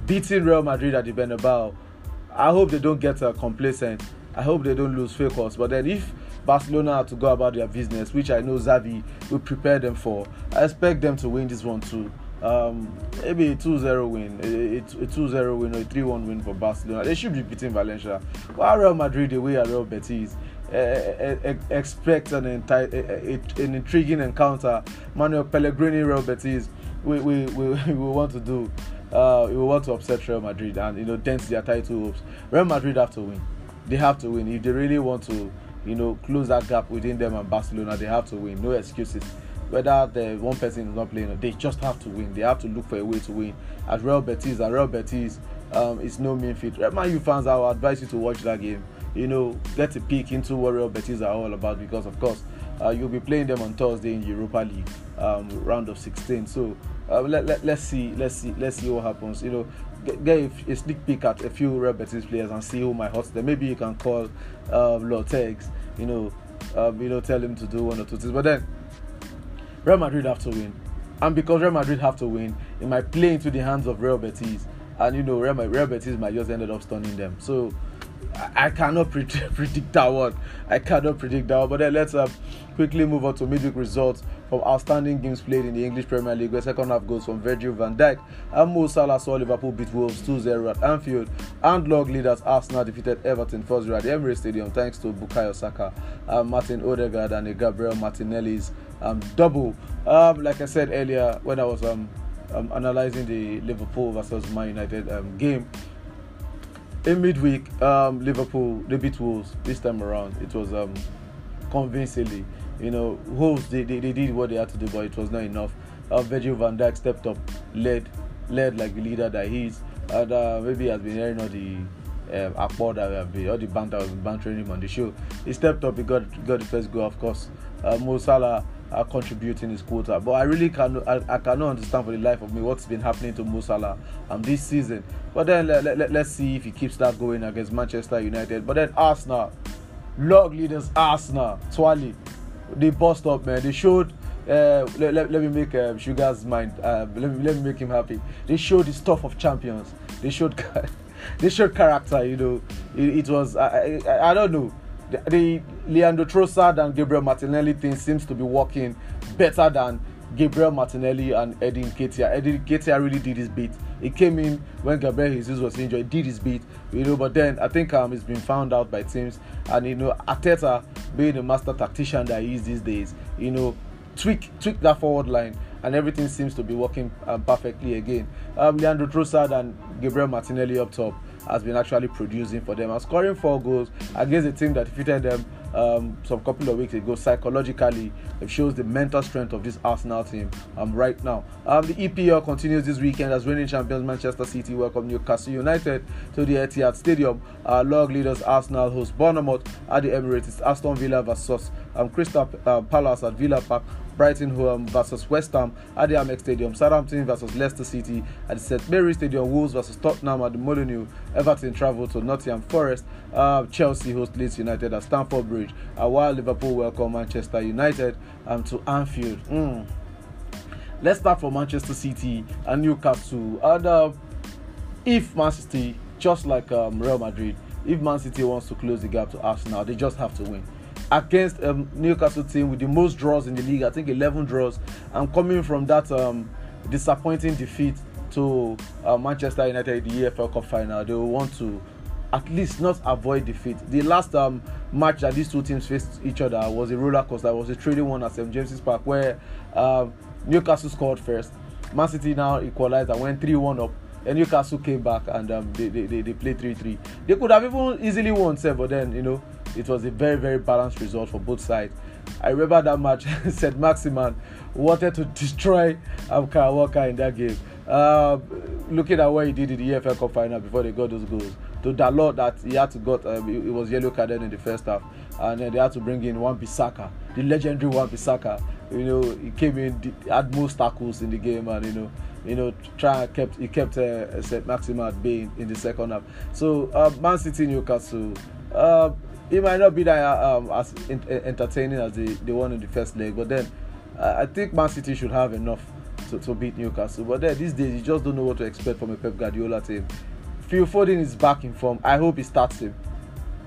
beating Real Madrid at the Bernabeu. I hope they don't get uh, complacent. I hope they don't lose focus. But then if Barcelona are to go about their business, which I know Xavi will prepare them for, I expect them to win this one too. Um, maybe a 2-0 win, a, a 2-0 win or a 3-1 win for Barcelona. They should be beating Valencia. While Real Madrid, the way Real Betis, uh, uh, expect an, enti- an intriguing encounter. Manuel Pellegrini, Real Betis, we, we, we, we want to do uh, we want to upset Real Madrid and you know dent their title hopes. Real Madrid have to win. They have to win if they really want to, you know, close that gap within them and Barcelona. They have to win. No excuses. Whether the one person is not playing, they just have to win. They have to look for a way to win. At Real Betis, at Real Betis, um, it's no mean feat. Man U fans, I would advise you to watch that game. You know, get a peek into what Real Betis are all about because, of course, uh, you'll be playing them on Thursday in Europa League um, round of 16. So uh, let, let, let's see, let's see, let's see what happens. You know, get, get a, a, sneak peek at a few Real Betis players and see who might hurt them. Maybe you can call um, Lotex, you know, um, you know, tell him to do one or two things. But then Real Madrid have to win, and because Real Madrid have to win, it might play into the hands of Real Betis, and you know, Real, Real Betis might just ended up stunning them. So I cannot predict, predict that one. I cannot predict that one. But then let's uh, quickly move on to midweek results from outstanding games played in the English Premier League. Where second half goes from Virgil van Dijk and Mo Salah saw Liverpool beat Wolves 2-0 at Anfield. And log leaders Arsenal defeated Everton 4-0 at the Emirates Stadium thanks to Bukayo Saka, uh, Martin Odegaard and Gabriel Martinelli's um, double. Um, like I said earlier when I was um, um, analyzing the Liverpool versus Man United um, game. In midweek, um, Liverpool they beat Wolves this time around. It was um, convincingly. You know, Wolves they, they, they did what they had to do, but it was not enough. Uh, Virgil van Dijk stepped up, led, led like the leader that he is, and uh, maybe has been hearing all the um, that we have been, all the banter we've been bantering him on the show. He stepped up, he got got the first goal, of course. Uh, Mo Salah are contributing his quota. But I really cannot, I, I, cannot understand for the life of me what's been happening to Mo Salah um, this season. But then let, let, let's see if he keeps that going against Manchester United. But then Arsenal, log leaders Arsenal, Twali, they bust up, man. They showed. Uh, let, let, me make uh, Sugar's mind. Uh, let, me, let me make him happy. They showed the stuff of champions. They showed, they showed character. You know, it, it was. I, I, I don't know the, the Leandro Trossard and Gabriel Martinelli thing seems to be working better than Gabriel Martinelli and Eddie Nketiah. Eddie Nketiah really did his bit. He came in when Gabriel Jesus was injured, did his bit, you know. But then I think um, it's been found out by teams, and you know, Arteta being the master tactician that he is these days, you know, tweak tweak that forward line, and everything seems to be working um, perfectly again. Um, Leandro Trossard and Gabriel Martinelli up top has been actually producing for them and scoring four goals against a team that defeated them um, some couple of weeks ago. Psychologically, it shows the mental strength of this Arsenal team um, right now. Um, the EPL continues this weekend as reigning champions Manchester City welcome Newcastle United to the Etihad Stadium. Our log leaders Arsenal host Bournemouth at the Emirates. Aston Villa versus um, Crystal uh, Palace at Villa Park. Brighton um, versus West Ham at the Amex Stadium, Southampton versus Leicester City at the St Mary Stadium, Wolves versus Tottenham at the Molineux, Everton travel to Nottingham Forest, uh, Chelsea host Leeds United at Stamford Bridge, uh, while Liverpool welcome Manchester United um, to Anfield. Mm. Let's start from Manchester City and Newcastle. And uh, if Man City, just like um, Real Madrid, if Man City wants to close the gap to Arsenal, they just have to win against um, Newcastle team with the most draws in the league. I think 11 draws. I'm coming from that um, disappointing defeat to uh, Manchester United in the EFL Cup final. They will want to at least not avoid defeat. The last um, match that these two teams faced each other was a roller coaster. It was a trading one at St James's Park where um, Newcastle scored first. Man City now equalized and went 3 1 up. And Newcastle came back and um, they, they, they, they played 3 3. They could have even easily won, sir, but then, you know, it was a very, very balanced result for both sides. I remember that match, Said Maximan wanted to destroy um, Kyle Walker in that game. Uh, looking at what he did in the EFL Cup final before they got those goals, to that lot that he had to got, um, it, it, was yellow carded in the first half, and then they had to bring in Wan Bissaka, the legendary Wan Bissaka. You know, he came in, had most tackles in the game, and you know, you know, try kept he kept uh, St. Maximin at bay in, in, the second half. So uh, Man City Newcastle. Uh, it might not be that um, as in, entertaining as the, the one in the first leg, but then uh, I think Man City should have enough to, to beat Newcastle. But then these days, you just don't know what to expect from a Pep Guardiola team. Phil Foden is back in form. I hope he starts him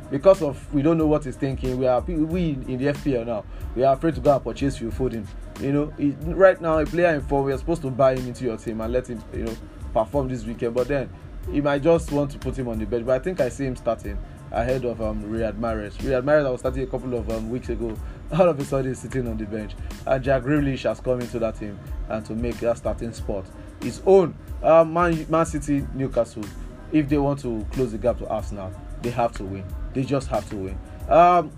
because of we don't know what he's thinking. We are we in the FPL now. We are afraid to go and purchase Phil Foden. You know, he, right now a player in form. We are supposed to buy him into your team and let him, you know, perform this weekend. But then he might just want to put him on the bench. But I think I see him starting ahead of um, Riyad Mahrez. Riyad Mahrez I was starting a couple of um, weeks ago. All of a sudden, he's sitting on the bench. And Jack Grealish has come into that team and to make that starting spot his own. Uh, Man, Man City, Newcastle, if they want to close the gap to Arsenal, they have to win. They just have to win. Um,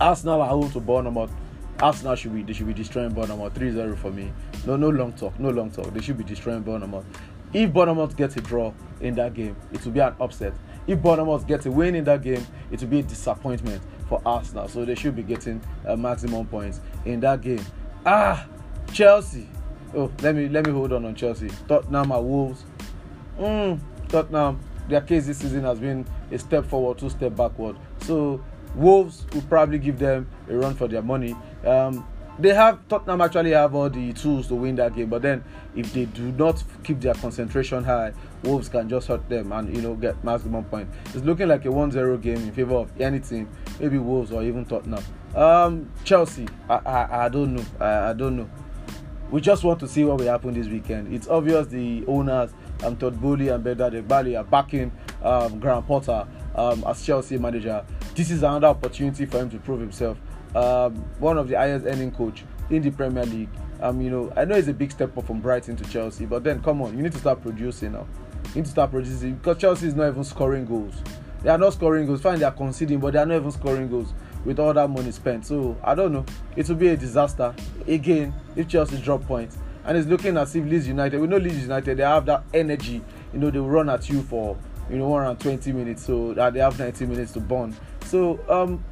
Arsenal are home to Bournemouth. Arsenal should be they should be destroying Bournemouth 3-0 for me. No, no long talk, no long talk. They should be destroying Bournemouth. If Bournemouth gets a draw in that game, it will be an upset. If Bournemouth gets a win in that game, it will be a disappointment for Arsenal. So they should be getting a maximum points in that game. Ah, Chelsea. Oh, let me let me hold on on Chelsea. Tottenham are Wolves. Mm, Tottenham. Their case this season has been a step forward, two step backward. So Wolves will probably give them a run for their money. Um, they have Tottenham actually have all the tools to win that game, but then if they do not keep their concentration high, Wolves can just hurt them and you know get maximum point. It's looking like a 1-0 game in favor of any team, maybe Wolves or even Tottenham. Um, Chelsea, I, I, I don't know, I, I don't know. We just want to see what will happen this weekend. It's obvious the owners, um, Todd Boehly and Behdad Eghbali are backing um, Graham Potter um, as Chelsea manager. This is another opportunity for him to prove himself um, one of the highest earning coach in the Premier League. Um, you know, I know it's a big step up from Brighton to Chelsea, but then come on, you need to start producing now. You need to start producing because Chelsea is not even scoring goals. They are not scoring goals. Fine, they are conceding, but they are not even scoring goals with all that money spent. So I don't know. It will be a disaster again if Chelsea drop points. And it's looking as if Leeds United, we know Leeds United, they have that energy. You know, they run at you for you know around 20 minutes, so that they have 90 minutes to burn. So um,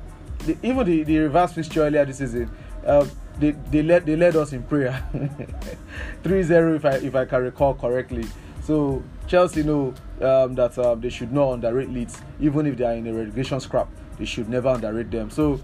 the, even the, the reverse fixture earlier this season, uh, they, they led they led us in prayer, 3-0 if I if I can recall correctly. So Chelsea know um, that um, they should not underrate Leeds, even if they are in a relegation scrap. They should never underrate them. So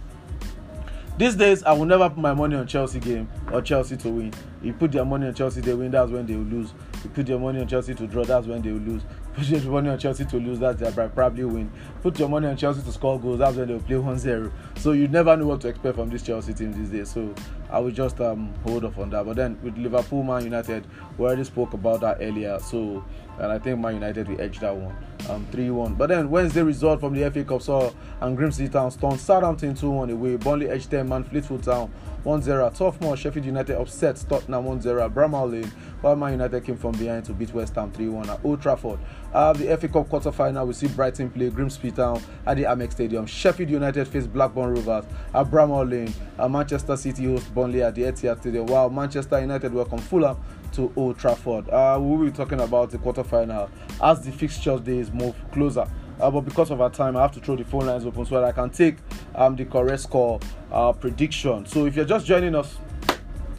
these days, I will never put my money on Chelsea game or Chelsea to win. You put their money on Chelsea, they win. That's when they will lose. You put your money on Chelsea to draw. That's when they will lose. Put your money on Chelsea to lose. That's their probably win. Put your money on Chelsea to score goals. That's when they will play 1-0. So you never know what to expect from this Chelsea team these days. So I will just um, hold off on that. But then with Liverpool, Man United, we already spoke about that earlier. So and I think Man United will edge that one um, 3-1. But then Wednesday result from the FA Cup saw and Grimsby Town stunned Southampton 2-1 away. Burnley edged 10 man Fleetwood Town 1-0. Toughmore Sheffield United upset Tottenham 1-0 Bramall Lane while Man United came from behind to beat West Ham 3-1 at Old Trafford. Uh, the FA Cup quarterfinal, we see Brighton play Grimsby Town at the Amex Stadium. Sheffield United face Blackburn Rovers at Bramall Lane. Uh, Manchester City host Burnley at the Etihad Stadium while Manchester United welcome Fulham to Old Trafford. Uh, we will be talking about the quarterfinal as the fixture days move closer. Uh, but because of our time, I have to throw the phone lines open so that I can take um, the correct score uh, prediction. So if you're just joining us,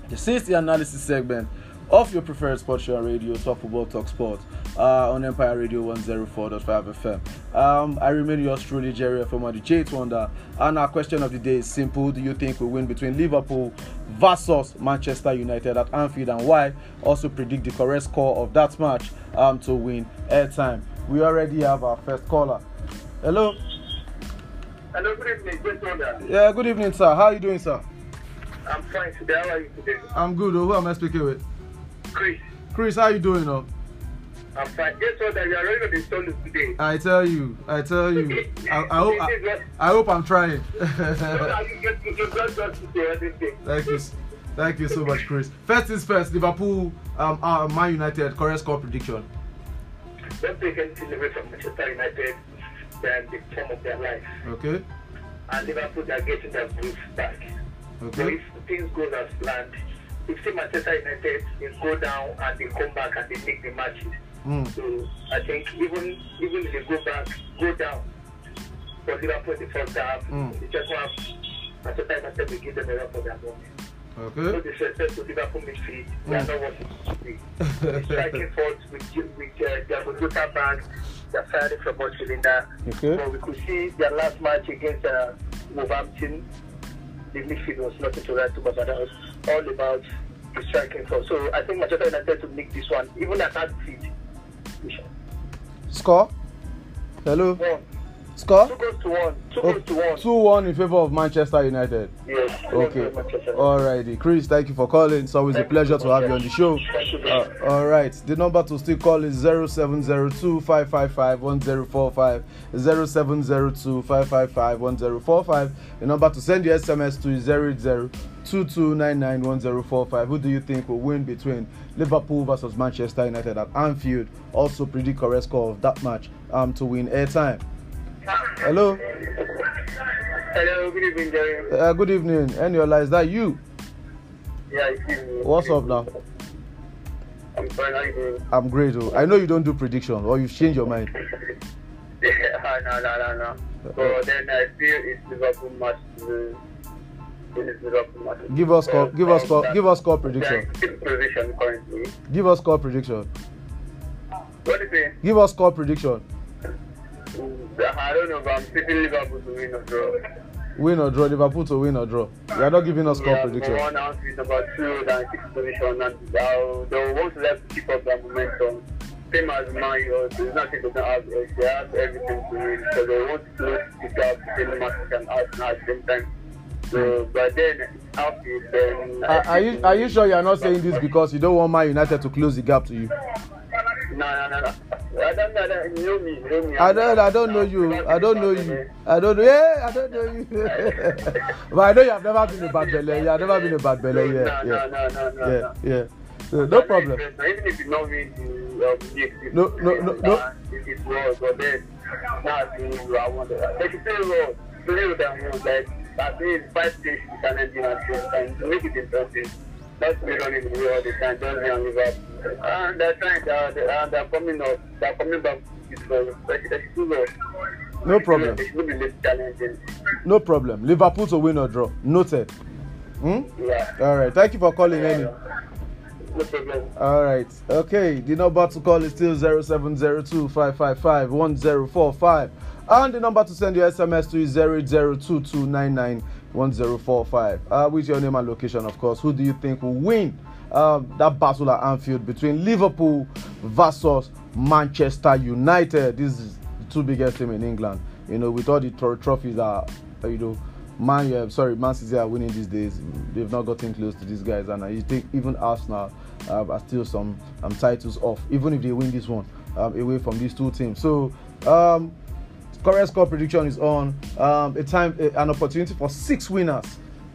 this is the analysis segment of your preferred sports show radio, Talk Football, Talk Sports, uh, on Empire Radio 104.5 FM. Um, I remain yours truly, Jerry from the J Wonder. And our question of the day is simple Do you think we win between Liverpool versus Manchester United at Anfield and why? Also predict the correct score of that match um, to win airtime. We already have our first caller. Hello. Hello, good evening, J Wonder. Yeah, good evening, sir. How are you doing, sir? I'm fine today. How are you today? I'm good. Who am I speaking with? Chris. Chris, how are you doing? Oh? I'm fine. Guess what? You are ready to install this today. I tell you, I tell you. I, I hope I, I hope I'm trying. Thank you. Thank you so much, Chris. First is first, Liverpool, um, uh, Man United, correct score prediction. Don't take anything away from Manchester United than the form of their life. Okay. And Liverpool, they are getting their groove back. So Okay. if things go as planned, if see Manchester United go down and they come back and they take the matches. Mm. So I think even even if they go back, go down for Liverpool in the first half, Mm. the second half, Manchester United will give them a run for their money. No Okay. disrespect to Liverpool midfield, they are Mm. not what it should be. Striking force with with uh, their Toyota bag, they're firing from all cylinder. Okay. But we could see their last match against uh, Wolverhampton. The midfield was nothing to write to, but that was all about the striking force. So I think Manchester United to make this one, even at that feet. we Score. Hello. One, Score. two goals to one, two goals to one. Two one in favor of Manchester United. Yes. Okay. Manchester. Alrighty, Chris. Thank you for calling. It's always a pleasure to have you on the show. Thank Uh, all right. The number to still call is 0702 555 1045. 0702 555 1045. The number to send your SMS to is 080 2299 1045. Who do you think will win between Liverpool versus Manchester United at Anfield? Also, predict correct score of that match um, to win airtime. Hello. Hello, good evening, Jerry. Uh, good evening. Eniola, is that you? Yeah, it's you. What's up now? I'm fine. How you doing? I'm great. Oh. I know you don't do prediction or you've changed your mind. Yeah, no, no, no, no. So then I feel it's Liverpool match. to- It's Liverpool match. Give us So, give us that- give us they prediction. in fifth position currently. Give us score prediction. What is it? Give us score prediction. I don't know, but I'm picking Liverpool to win or draw. Win or draw, Liverpool to win or draw. You are not giving us score yeah, prediction. One outfit, number two, then sixth position, and uh, they want to let keep up that momentum. Same as Man U, it's not that they don't have they have everything to win, so they want to close the gap between Manchester and Arsenal at the same time. So, but then outfit, then. Are, are you are you sure you are not saying this because you don't want Man United to close the gap to you? No, no, no, no. I don't know. I don't- You know me. You know me. I don't, I don't know you. I don't know you. I don't know. Yeah, I don't know you. but I know you have never been a bad belly. You have never been a bad belly. No, Yeah, no, yeah, no, no, no, yeah, no. yeah. So, no problem. Even if you know me, um. No, no, no, no. Uh, It is raw, but then now you, I want to. Like you say raw, real than raw. Like at least five stages you can end time to make it interesting. Not me running the way all the time, me and Liverpool. And they're trying, they're, they're, they're coming up, they're coming back. It's they should- they should do well. No problem. They should be less challenging. No problem. Liverpool to win or draw. Noted. Hmm? Yeah. All right. Thank you for calling, Lenny. No problem. All right. Okay. The number to call is still 0702-555-1045. And the number to send your SMS to is 00222991045. Uh, with your name and location, of course. Who do you think will win um, that battle at Anfield between Liverpool versus Manchester United? This is the two biggest team in England. You know, with all the tro- trophies that, uh, you know, Man, uh, sorry, Man City are winning these days. They've not gotten close to these guys, and uh, you think even Arsenal uh, are still some um, titles off, even if they win this one um, away from these two teams. So, um, correct score prediction is on. Um, a time, a- an opportunity for six winners,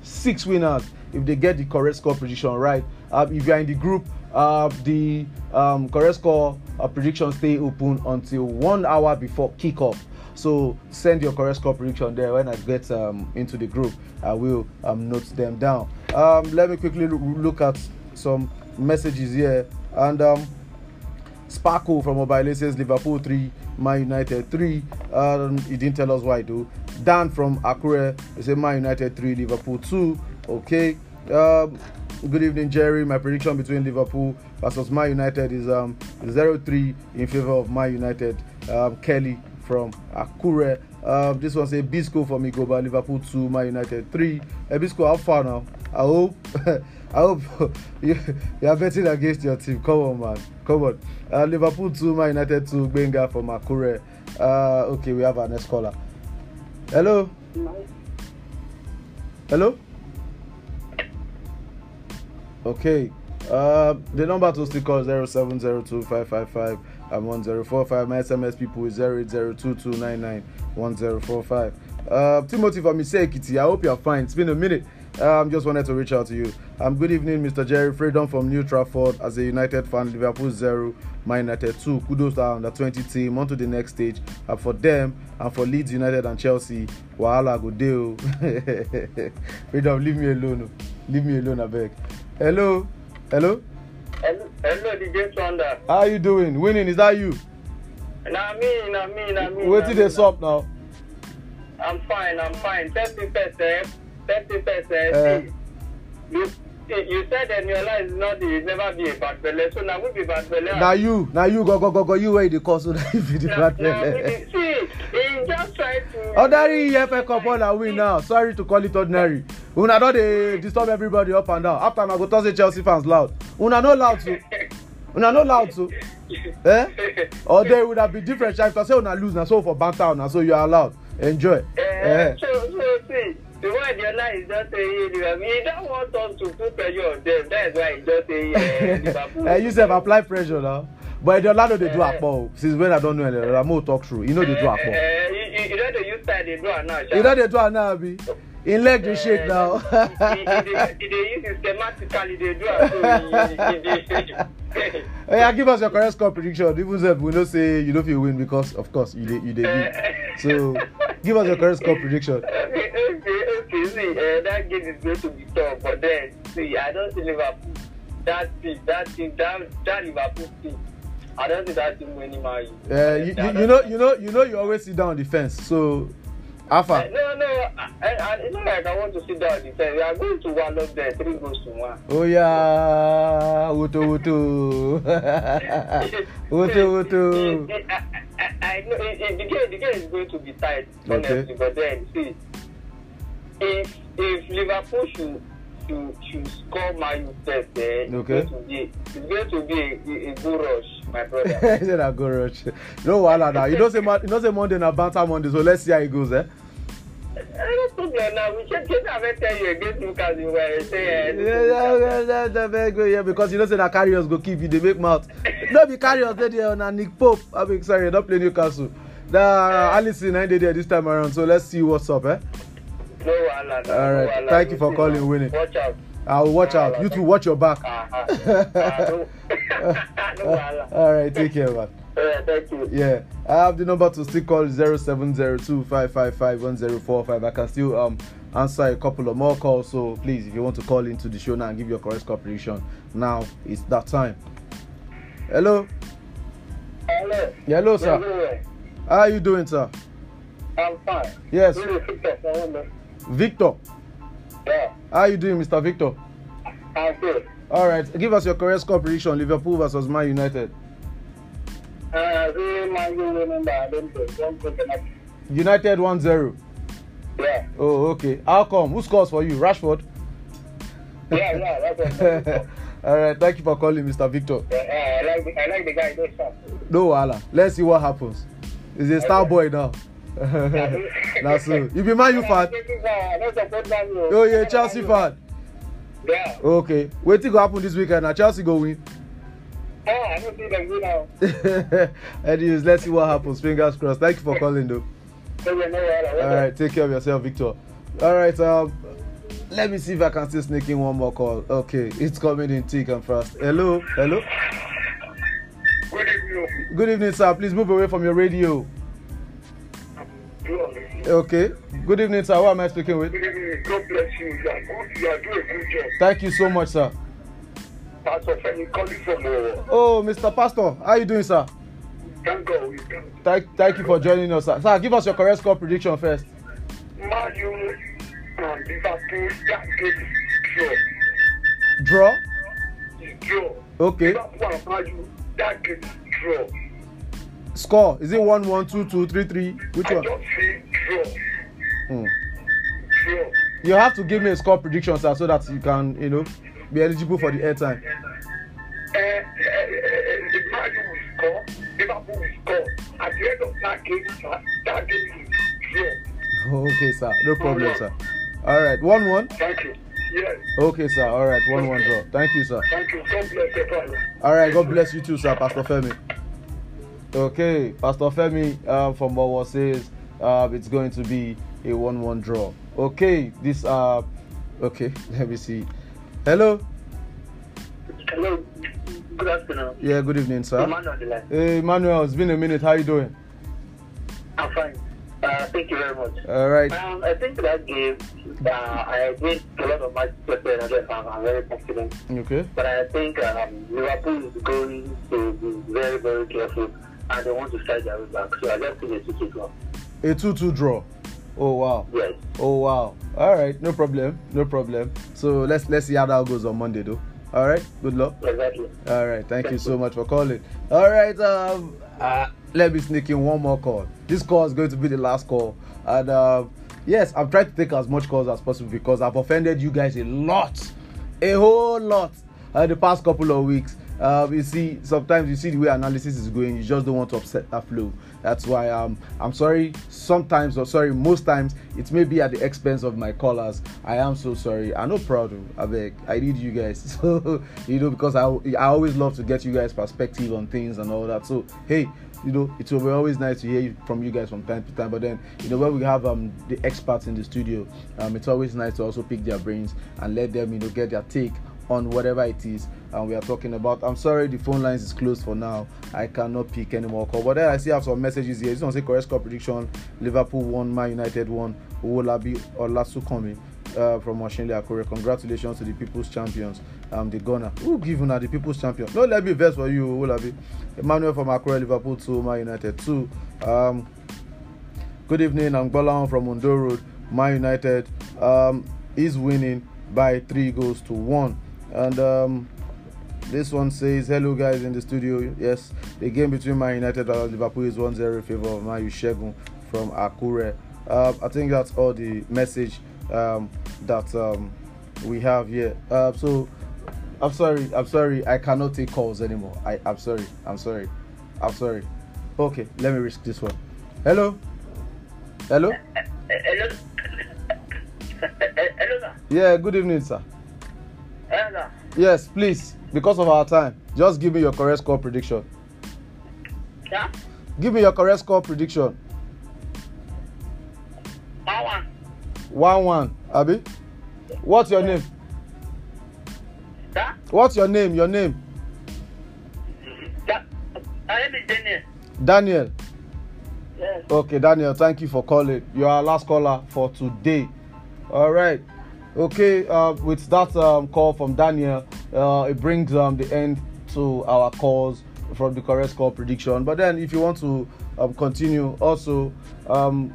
six winners if they get the correct score prediction right. Uh, if you are in the group, uh, the um, correct score uh, prediction stay open until one hour before kickoff. So send your correct score prediction there. When I get um, into the group, I will um, note them down. Um, let me quickly loo- look at some messages here. And um, Sparkle from Mobile says Liverpool 3, Man United 3. Um, he didn't tell us why though. Dan from Akure said Man United 3, Liverpool 2. Okay. Um, good evening, Jerry. My prediction between Liverpool versus Man United is um 0-3 in favor of Man United. Um, Kelly from Akure. Um, this was a B score for me go by Liverpool 2, Man United 3. A B score, how far now? I hope, I hope you, you are betting against your team. Come on, man. Come on. Uh, Liverpool 2, Man United 2, Benga for Makure. Uh, okay, we have our next caller. Hello? Hello? Okay. Uh, the number to still call 0702555. I'm on 045. My SMS people is 08022991045. Uh, Timothy from Isekiti, I hope you're fine. It's been a minute. Um, just wanted to reach out to you. Um, good evening, Mr. Jerry Freedom from New Trafford. As a United fan, Liverpool 0, Man United 2. Kudos to our under 20 team. On to the next stage. And for them, and for Leeds United and Chelsea, wahala go dey. Oh. Freedom, leave me alone. Oh. Leave me alone, I beg. Hello? Hello? Hello, DJ Swanda. How you doing? Winning, is that you? Na me, na me, na me. Wait na till me, they na- sup now. I'm fine, I'm fine. 30%, 30%. Eh. See, you, see, you said Eniola is not, the, never be a bad fella, so now we be bad fella. Now you, now you go go go go. You where the cause so that you be the bad now we fella. be- See, he just tried to. Ordinary EFL Cup all na win now. Sorry to call it ordinary. Una don dey disturb everybody up and down. After na go talk say Chelsea fans loud. Una no loud too. Una no loud too. Eh? Or they would have been different. Sha. I say una lose na so for banter una so you are allowed. Enjoy. Eh, Eh. so, so see, the way Eniola is just saying, he don't want us to put pressure on them. That's why he just saying, uh, Liverpool. Eh, you sef apply pressure now. But Ediola no dey do Eh. akpo o. Since when I don know Ediola, mo talk true. You no dey do Uh, akpo. uh, you, know the use style they do am now. You no dey do am now abi? Im leg dey shake now. he, dey- use it schematically dey do am so he, dey. Oh, yeah, give us your correct score prediction. Even if we know say you if you win because of course you dey you dey win. So give us your correct score prediction. okay, okay, okay. See, uh, that game is going to be tough, but then see, I don't see Liverpool. That team, that team, that that Liverpool team. I don't see that team winning U. Uh, you, you, you know you know you know you always sit down on the fence. So Uh, Alpha. no, no, I, I, it's not like I want to sit down and defend. We are going to one of them, three goals to one. Oh yeah, wuto wuto, wuto wuto. I, I, I know it, it, the, game, the game is going to be tight, Okay. honestly. But then, see, if if Liverpool should should, should score Man U first, eh, Okay. it's going to be it's going to be a, a, a good rush, my brother. He said I go rush. No wahala now. You know say you know say Monday na banter Monday, so let's see how it goes. Eh? Eh, no problem. now. We should just have tell you against Lucas. You were saying. Yeah, yeah, yeah, yeah, yeah, very good. Yeah, because you know say na carriers go keep you dey make mouth. no be carriers dey there na Nick Pope. I mean sorry, not play Newcastle. Na Allison na dey there this time around. So let's see what's up, eh? No. All right. no. Thank you for calling. Winnie. Watch out. I will watch out. You two watch your back. Uh-huh. Uh, wahala. All right, take care, man. All right, thank you. Yeah, I have the number to still call 0702-555-1045. I can still um answer a couple of more calls. So please, if you want to call into the show now and give your correct score prediction, now it's that time. Hello, Hello. Yeah, hello, sir. How are you doing, sir? I'm fine. Yes, Victor, I don't know. Victor. Yeah, How are you doing, Mr. Victor? I'm good. All right, give us your correct score prediction. Liverpool versus Man United. Uh, really, my you remember, I don't know. Don't think enough. United 1-0. Yeah, Oh, okay. How come? Who scores for you? Rashford. yeah, yeah, that's All right, thank you for calling, Mr. Victor. yeah, I like the, I like the guy. No wahala. Let's see what happens. He's a star boy now. That's so. You be Man U fan? Oh, yeah, Chelsea fan. Yeah. Okay. Wetin go happen this weekend? Na Chelsea go win. Oh, I don't see you know. Anyways, let's see what happens. Fingers crossed. Thank you for calling, though. So, you know what, All right, take care of yourself, Victor. All right, um, let me see if I can still sneak in one more call. Okay, it's coming in thick and fast. Hello, hello. Good evening. Good evening, sir. Please move away from your radio. Good Okay. Good evening, sir. Who am I speaking with? evening. God bless you. You are good. You are doing a good job. Thank you so much, sir. Pastor Femi calling from uh, Oh, Mr. Pastor, how you doing, sir? Thank God. we. Thank, thank you for joining us, sir. Sir, give us your correct score prediction first. Man U and Liverpool, that game Draw. draw. Draw. Okay. Liverpool and Man U, that game draw. Score. Is it 1 1 2 2 3 3? Which I one? just say draw. Hmm. Draw. You have to give me a score prediction, sir, so that you can, you know, be eligible for the airtime. Uh, uh, uh, Man U will score. Liverpool will score. At the end of that game, sir, that game is draw. Okay, sir. No problem, sir. All right. 1 1. Thank you. Yes. Okay, sir. All right. 1 1 draw. Thank you, sir. Thank you. God bless you, brother. All right. God bless you too, sir, Pastor Femi. Okay. Pastor Femi uh, from Bowo says uh, it's going to be a 1 1 draw. Okay. This, uh, okay. Let me see. Hello. Hello. Good afternoon. Yeah, good evening, sir. Man on. Hey, Emmanuel, it's been a minute. How are you doing? I'm fine. Uh, thank you very much. All right. Um, I think that game, uh, I did a lot of matches yesterday, and I'm, I'm very confident. Okay. But I think um, Liverpool is going to be very, very careful, and they want to strike their way back. So I just think it's a ticket one. A 2 2 draw. Oh, wow. Yes. Oh, wow. All right. No problem. No problem. So let's let's see how that goes on Monday, though. All right. Good luck. Exactly. All right, thank you so much for calling. All right, um, uh, let me sneak in one more call. This call is going to be the last call, and uh, yes, I'm trying to take as much calls as possible because I've offended you guys a lot, a whole lot, uh, the past couple of weeks. Um, you see, sometimes you see the way analysis is going, you just don't want to upset that flow. That's why um, I'm sorry. Sometimes, or sorry, most times, it may be at the expense of my callers. I am so sorry. I'm not proud of. I beg. I need you guys. So you know, because I I always love to get you guys perspective on things and all that. So hey, you know, it will be always nice to hear from you guys from time to time. But then, you know, when we have um the experts in the studio, um, it's always nice to also pick their brains and let them, you know, get their take on whatever it is and we are talking about. I'm sorry the phone lines is closed for now. I cannot pick any more call. But then I still have some messages here. This one say correct score prediction. Liverpool won, Man United won. Owolabi Olasukomi uh, from Washinle Akure. Congratulations to the People's Champions. Um, the Ghana. Who given are the People's Champion? No, let me verse for you, Owolabi. Emmanuel from Akure, Liverpool 2, Man United 2. Um, good evening. I'm Gbolahan from Ondo Road. Man United um, is winning by three goals to one. And um, this one says, Hello, guys in the studio. Yes, the game between Man United and Liverpool is 1 0 in favor of Man U Shegun from Akure. Uh, I think that's all the message um, that um, we have here. Uh, so, I'm sorry, I'm sorry, I cannot take calls anymore. I, I'm sorry, I'm sorry, I'm sorry. Okay, let me risk this one. Hello? Hello? Hello. Hello, sir. Yeah, good evening, sir. Yes, please, because of our time, just give me your correct score prediction. Sir? Give me your correct score prediction. Power. 1 1. Abi? What's your name? Sir? What's your name? Your name? Sir? My name is Daniel. Daniel. Yes. Okay, Daniel, thank you for calling. You are our last caller for today. All right. Okay, uh, with that um, call from Daniel, uh, it brings um, the end to our calls from the correct score prediction. But then, if you want to um, continue, also um,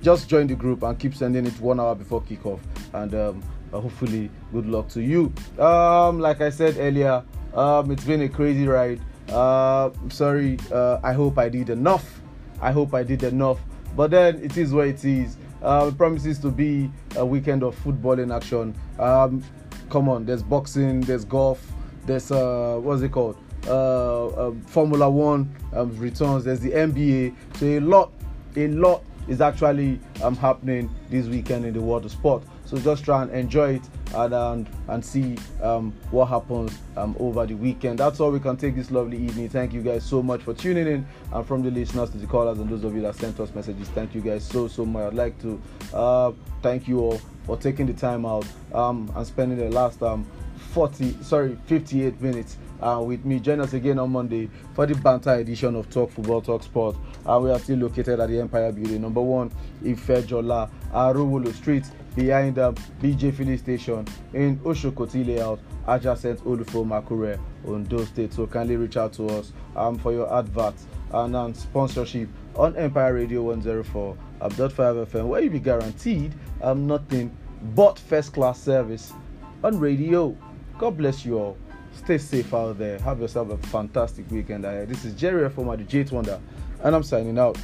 just join the group and keep sending it one hour before kickoff. And um, uh, hopefully, good luck to you. Um, like I said earlier, it's been a crazy ride. Uh, sorry, I hope I did enough. I hope I did enough. But then it is what it is. Uh, it promises to be a weekend of football in action. Um, come on, there's boxing, there's golf, there's uh, what's it called? Uh, uh, Formula One um, returns. There's the NBA. So a lot, a lot is actually um, happening this weekend in the world of sport. So just try and enjoy it and and, and see um, what happens um, over the weekend. That's all we can take this lovely evening. Thank you guys so much for tuning in, and from the listeners to the callers and those of you that sent us messages. Thank you guys so so much. I'd like to uh, thank you all for taking the time out um, and spending the last um, 40 sorry 58 minutes uh, with me. Join us again on Monday for the banter edition of Talk Football, Talk Sport. Uh, we are still located at the Empire Building, number one, Ifejola, Arowolo Street, behind the BJ Filling Station in Oshokoti Layout, adjacent Olufo Makure, Ondo State. So kindly reach out to us um, for your adverts and um, sponsorship on Empire Radio 104 Abdot 5 FM, where you be guaranteed um, nothing but first class service on radio. God bless you all. Stay safe out there. Have yourself a fantastic weekend. This is Jerry from the J Wonder, and I'm signing out.